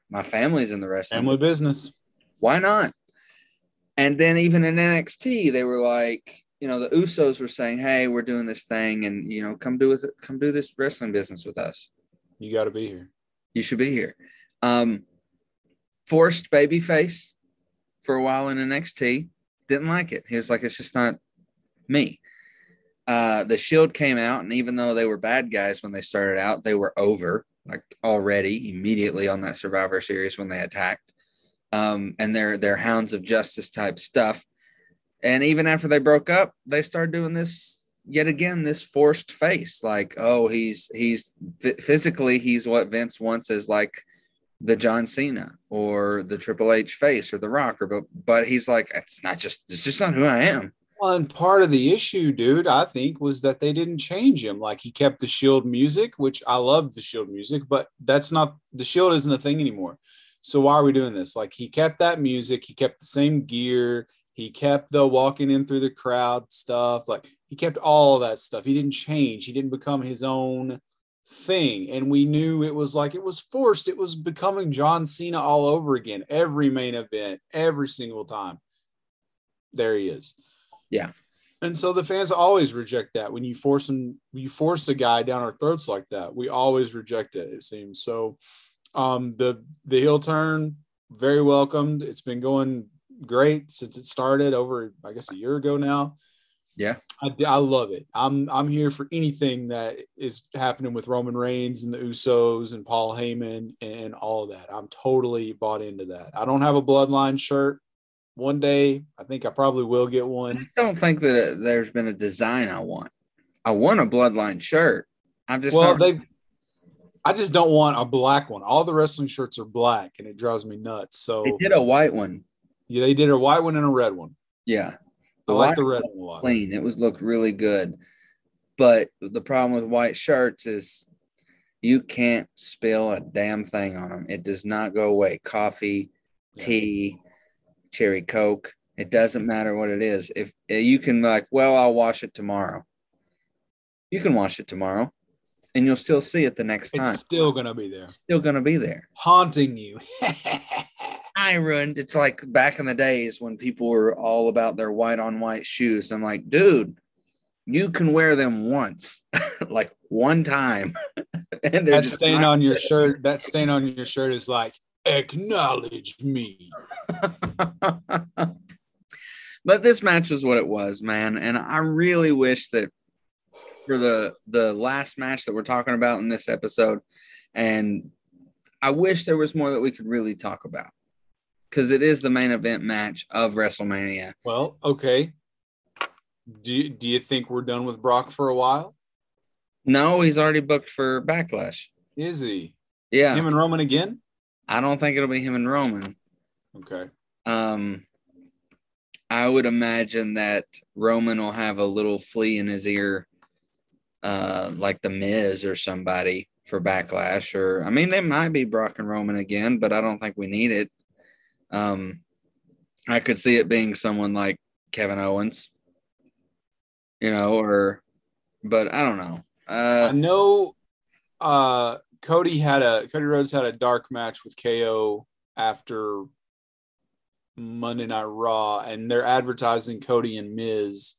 My family's in the wrestling. Family business. Why not? And then even in NXT, they were like, you know, the Usos were saying, "Hey, we're doing this thing, and you know, come do with it, come do this wrestling business with us. You got to be here. You should be here." Um, forced babyface for a while in NXT, didn't like it. He was like, "It's just not me." Uh, the Shield came out, and even though they were bad guys when they started out, they were over like already immediately on that Survivor Series when they attacked um, and they're hounds of justice type stuff. And even after they broke up, they started doing this yet again. This forced face, like, oh, he's he's physically he's what Vince wants as like the John Cena or the Triple H face or the Rocker but but he's like, it's not just it's just not who I am. Well, and part of the issue, dude, I think, was that they didn't change him. Like he kept the Shield music, which I love the Shield music, but that's not the Shield isn't a thing anymore. So why are we doing this? Like he kept that music, he kept the same gear, he kept the walking in through the crowd stuff. Like he kept all of that stuff. He didn't change. He didn't become his own thing. And we knew it was like it was forced. It was becoming John Cena all over again. Every main event, every single time. There he is. Yeah. And so the fans always reject that when you force them, you force a guy down our throats like that. We always reject it, it seems. So um the the heel turn, very welcomed. It's been going great since it started over, I guess, a year ago now. Yeah. I, I love it. I'm I'm here for anything that is happening with Roman Reigns and the Usos and Paul Heyman and all of that. I'm totally bought into that. I don't have a bloodline shirt. One day, I think I probably will get one. I don't think that there's been a design I want. I want a bloodline shirt. I'm just Well, not, they I just don't want a black one. All the wrestling shirts are black and it drives me nuts. So they did a white one. yeah, they did a white one and a red one. Yeah. I like the red one a lot. clean. It was looked really good. But the problem with white shirts is you can't spill a damn thing on them. It does not go away. Coffee, Yeah. tea, cherry coke. It doesn't matter what it is. If uh, you can like, well, I'll wash it tomorrow. You can wash it tomorrow, and you'll still see it the next time. It's still gonna be there. It's still gonna be there. Haunting you. I ruined. It's like back in the days when people were all about their white on white shoes. I'm like, dude, you can wear them once, like one time, and that stain on your shirt, that stain on your shirt is like, acknowledge me. but this match was what it was, man. And I really wish that for the the last match that we're talking about in this episode, and I wish there was more that we could really talk about because it is the main event match of WrestleMania. Well, okay. Do you, do you think we're done with Brock for a while? No, he's already booked for Backlash. Is he? Yeah, Him and Roman again? I don't think it'll be him and Roman. Okay. Um, I would imagine that Roman will have a little flea in his ear, uh, like the Miz or somebody for Backlash. Or I mean, they might be Brock and Roman again, but I don't think we need it. Um, I could see it being someone like Kevin Owens, you know, or, but I don't know. I Uh, know uh Cody had a Cody Rhodes had a dark match with KO after Monday Night Raw, and they're advertising Cody and Miz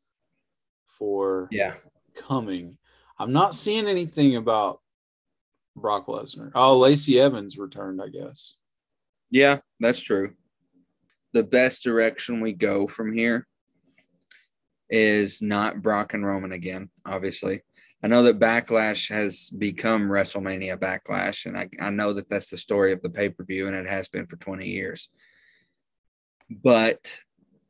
for yeah, coming. I'm not seeing anything about Brock Lesnar. Oh, Lacey Evans returned, I guess. Yeah, that's true. The best direction we go from here is not Brock and Roman again, obviously. I know that Backlash has become WrestleMania Backlash, and I, I know that that's the story of the pay per view, and it has been for 20 years. But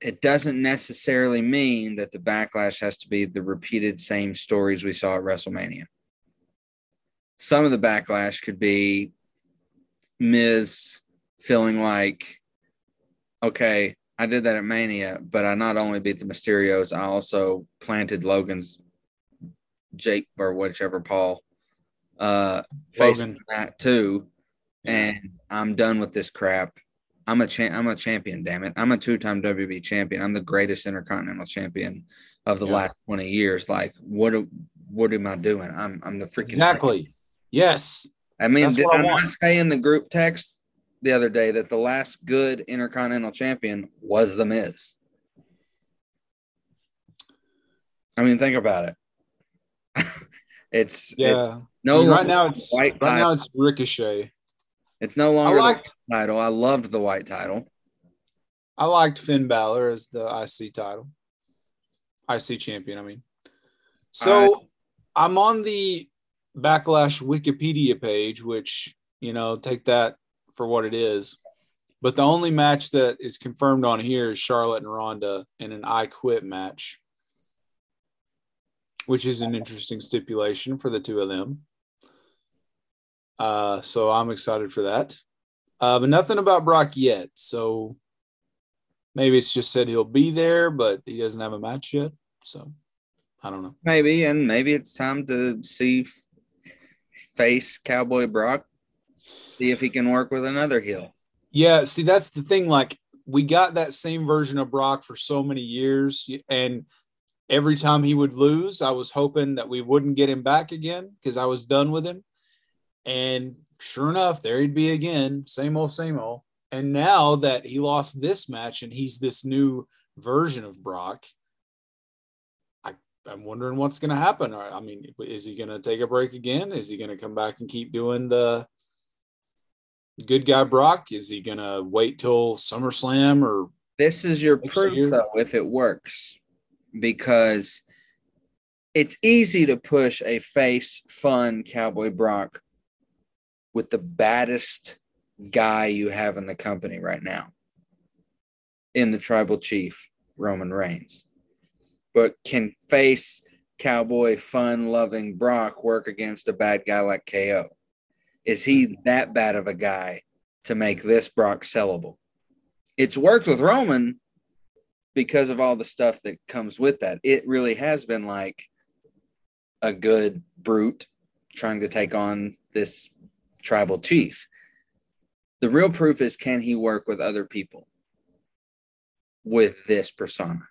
it doesn't necessarily mean that the Backlash has to be the repeated same stories we saw at WrestleMania. Some of the Backlash could be Miz feeling like, okay, I did that at Mania, but I not only beat the Mysterios, I also planted Logan's Jake or whichever Paul uh face Logan. that too. And I'm done with this crap. I'm a champ I'm a champion, damn it. I'm a two-time WB champion. I'm the greatest intercontinental champion of the Yeah. last 20 years. Like what do- what am I doing? I'm I'm the freaking Exactly. Yes. I mean, That's did I I say in the group text the other day that the last good intercontinental champion was the Miz? I mean, think about it. it's Yeah. no I mean, right now it's right now it's Ricochet. It's no longer liked- the title. I loved the white title. I liked Finn Balor as the IC title. IC champion, I mean. So I'm on the Backlash Wikipedia page, which, you know, take that for what it is. But the only match that is confirmed on here is Charlotte and Ronda in an I Quit match, which is an interesting stipulation for the two of them. Uh, so I'm excited for that. Uh, but nothing about Brock yet. So maybe it's just said he'll be there, but he doesn't have a match yet. So I don't know. Maybe, and maybe it's time to see face Cowboy Brock, see if he can work with another heel. Yeah, see, that's the thing. Like, we got that same version of Brock for so many years, and every time he would lose, I was hoping that we wouldn't get him back again because I was done with him. And sure enough, there he'd be again, same old, same old. And now that he lost this match and he's this new version of Brock, I, I'm wondering what's going to happen. I mean, is he going to take a break again? Is he going to come back and keep doing the good guy Brock? Is he going to wait till SummerSlam or? This is your proof, though, if it works, because it's easy to push a face, fun Cowboy Brock with the baddest guy you have in the company right now in the tribal chief, Roman Reigns. But can face Cowboy, fun loving Brock work against a bad guy like KO? Is he that bad of a guy to make this Brock sellable? It's worked with Roman because of all the stuff that comes with that. It really has been like a good brute trying to take on this tribal chief. The real proof is can he work with other people with this persona?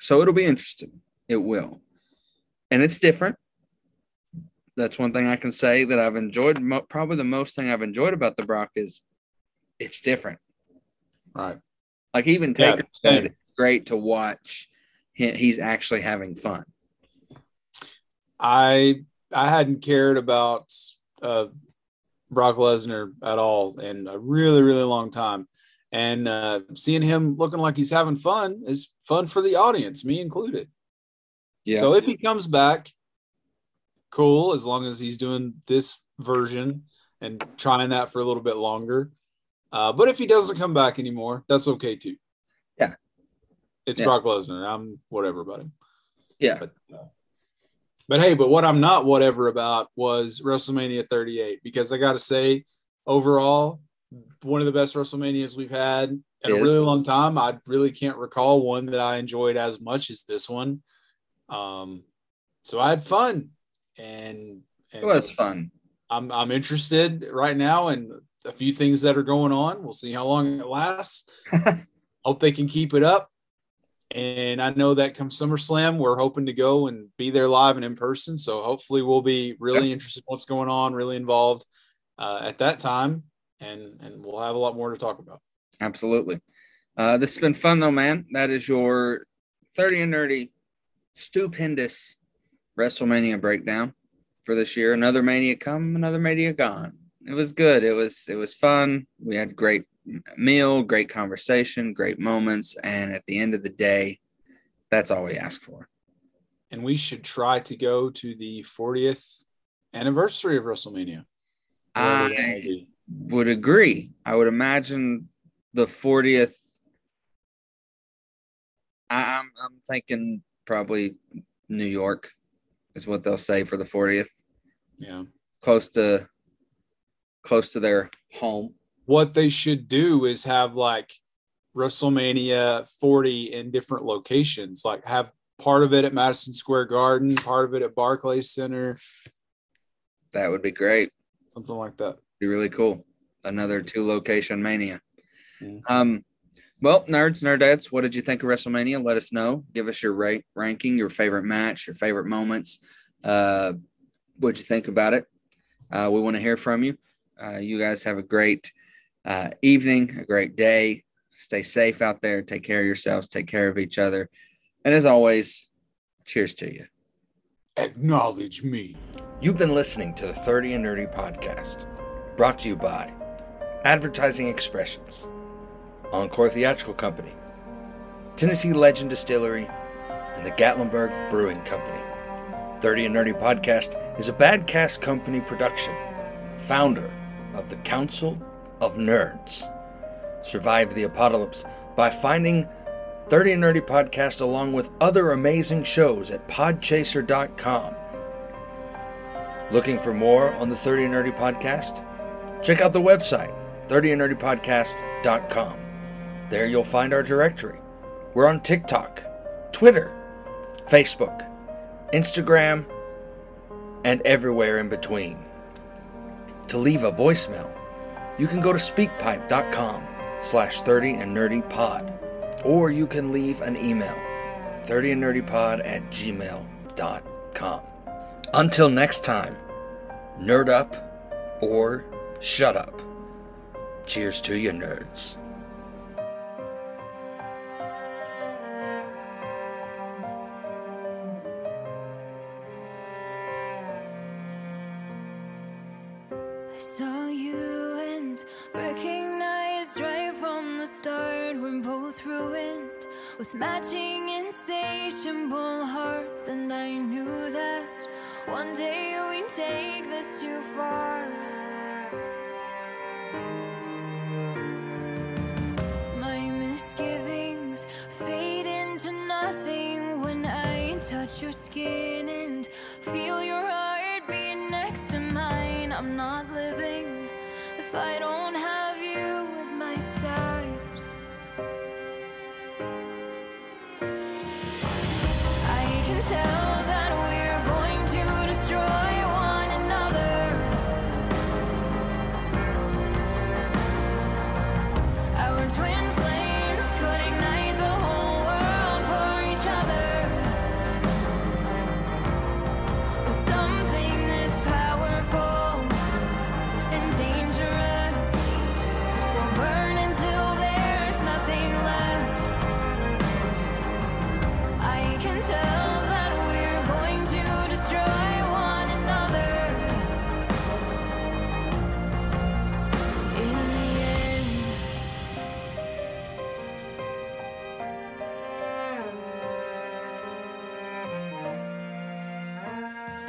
So it'll be interesting. It will. And it's different. That's one thing I can say that I've enjoyed. Mo- probably the most thing I've enjoyed about the Brock is it's different. Right. Like even Yeah, Taker said, it's great to watch. He's actually having fun. I I hadn't cared about uh, Brock Lesnar at all in a really really long time, and uh, seeing him looking like he's having fun is fun for the audience, me included. Yeah. So if he comes back, cool. As long as he's doing this version and trying that for a little bit longer. Uh, but if he doesn't come back anymore, that's okay too. Yeah. It's Yeah. Brock Lesnar. I'm whatever about him. yeah. But, uh, but hey, but what I'm not whatever about was WrestleMania 38 because I got to say, overall, one of the best WrestleManias we've had in a really long time. I really can't recall one that I enjoyed as much as this one. Um, so I had fun, and, and It was fun. I'm I'm interested right now in a few things that are going on. We'll see how long it lasts. Hope they can keep it up. And I know that come SummerSlam, we're hoping to go and be there live and in person. So hopefully we'll be really interested in what's going on, really involved uh, at that time, and and we'll have a lot more to talk about. Absolutely. Uh, this has been fun though, man. That is your 30 and nerdy, stupendous WrestleMania breakdown for this year. Another mania come, another mania gone. It was good. It was it was fun. We had great meal, great conversation, great moments, and at the end of the day, that's all we ask for. And we should try to go to the 40th anniversary of WrestleMania. wherever that may I would agree. I would imagine the 40th. I, I'm I'm thinking probably New York is what they'll say for the 40th. yeah. Close to close to their home. what they should do is have like WrestleMania 40 in different locations, like have part of it at Madison Square Garden, part of it at Barclays Center, That would be great. something like that. Be really cool. Another two location mania. Mhm. Um, well, nerds, nerdettes, what did you think of WrestleMania? Let us know. Give us your rate ranking, your favorite match, your favorite moments. Uh, what'd you think about it? Uh, we want to hear from you. Uh, you guys have a great uh, evening, a great day. Stay safe out there. Take care of yourselves. Take care of each other. And as always, cheers to you. Acknowledge me. You've been listening to the 30 and Nerdy podcast, brought to you by Advertising Expressions, Encore Theatrical Company, Tennessee Legend Distillery, and the Gatlinburg Brewing Company. 30 and Nerdy podcast is a Badcast Company production, founder of the Council of Nerds. Survive the apocalypse by finding 30 and Nerdy podcast along with other amazing shows at podchaser.com. Looking for more on the 30 and Nerdy podcast? Check out the website, 30andnerdypodcast.com. There you'll find our directory. We're on TikTok, Twitter, Facebook, Instagram, and everywhere in between. To leave a voicemail, you can go to speakpipe.com slash 30 and nerdy pod, or you can leave an email, 30 and nerdy pod at gmail.com. Until next time, nerd up or shut up. Cheers to you, nerds. Both ruined with matching insatiable hearts, and I knew that one day we'd take this too far. My misgivings fade into nothing when I touch your skin and feel your heart beat next to mine. I'm not living if I don't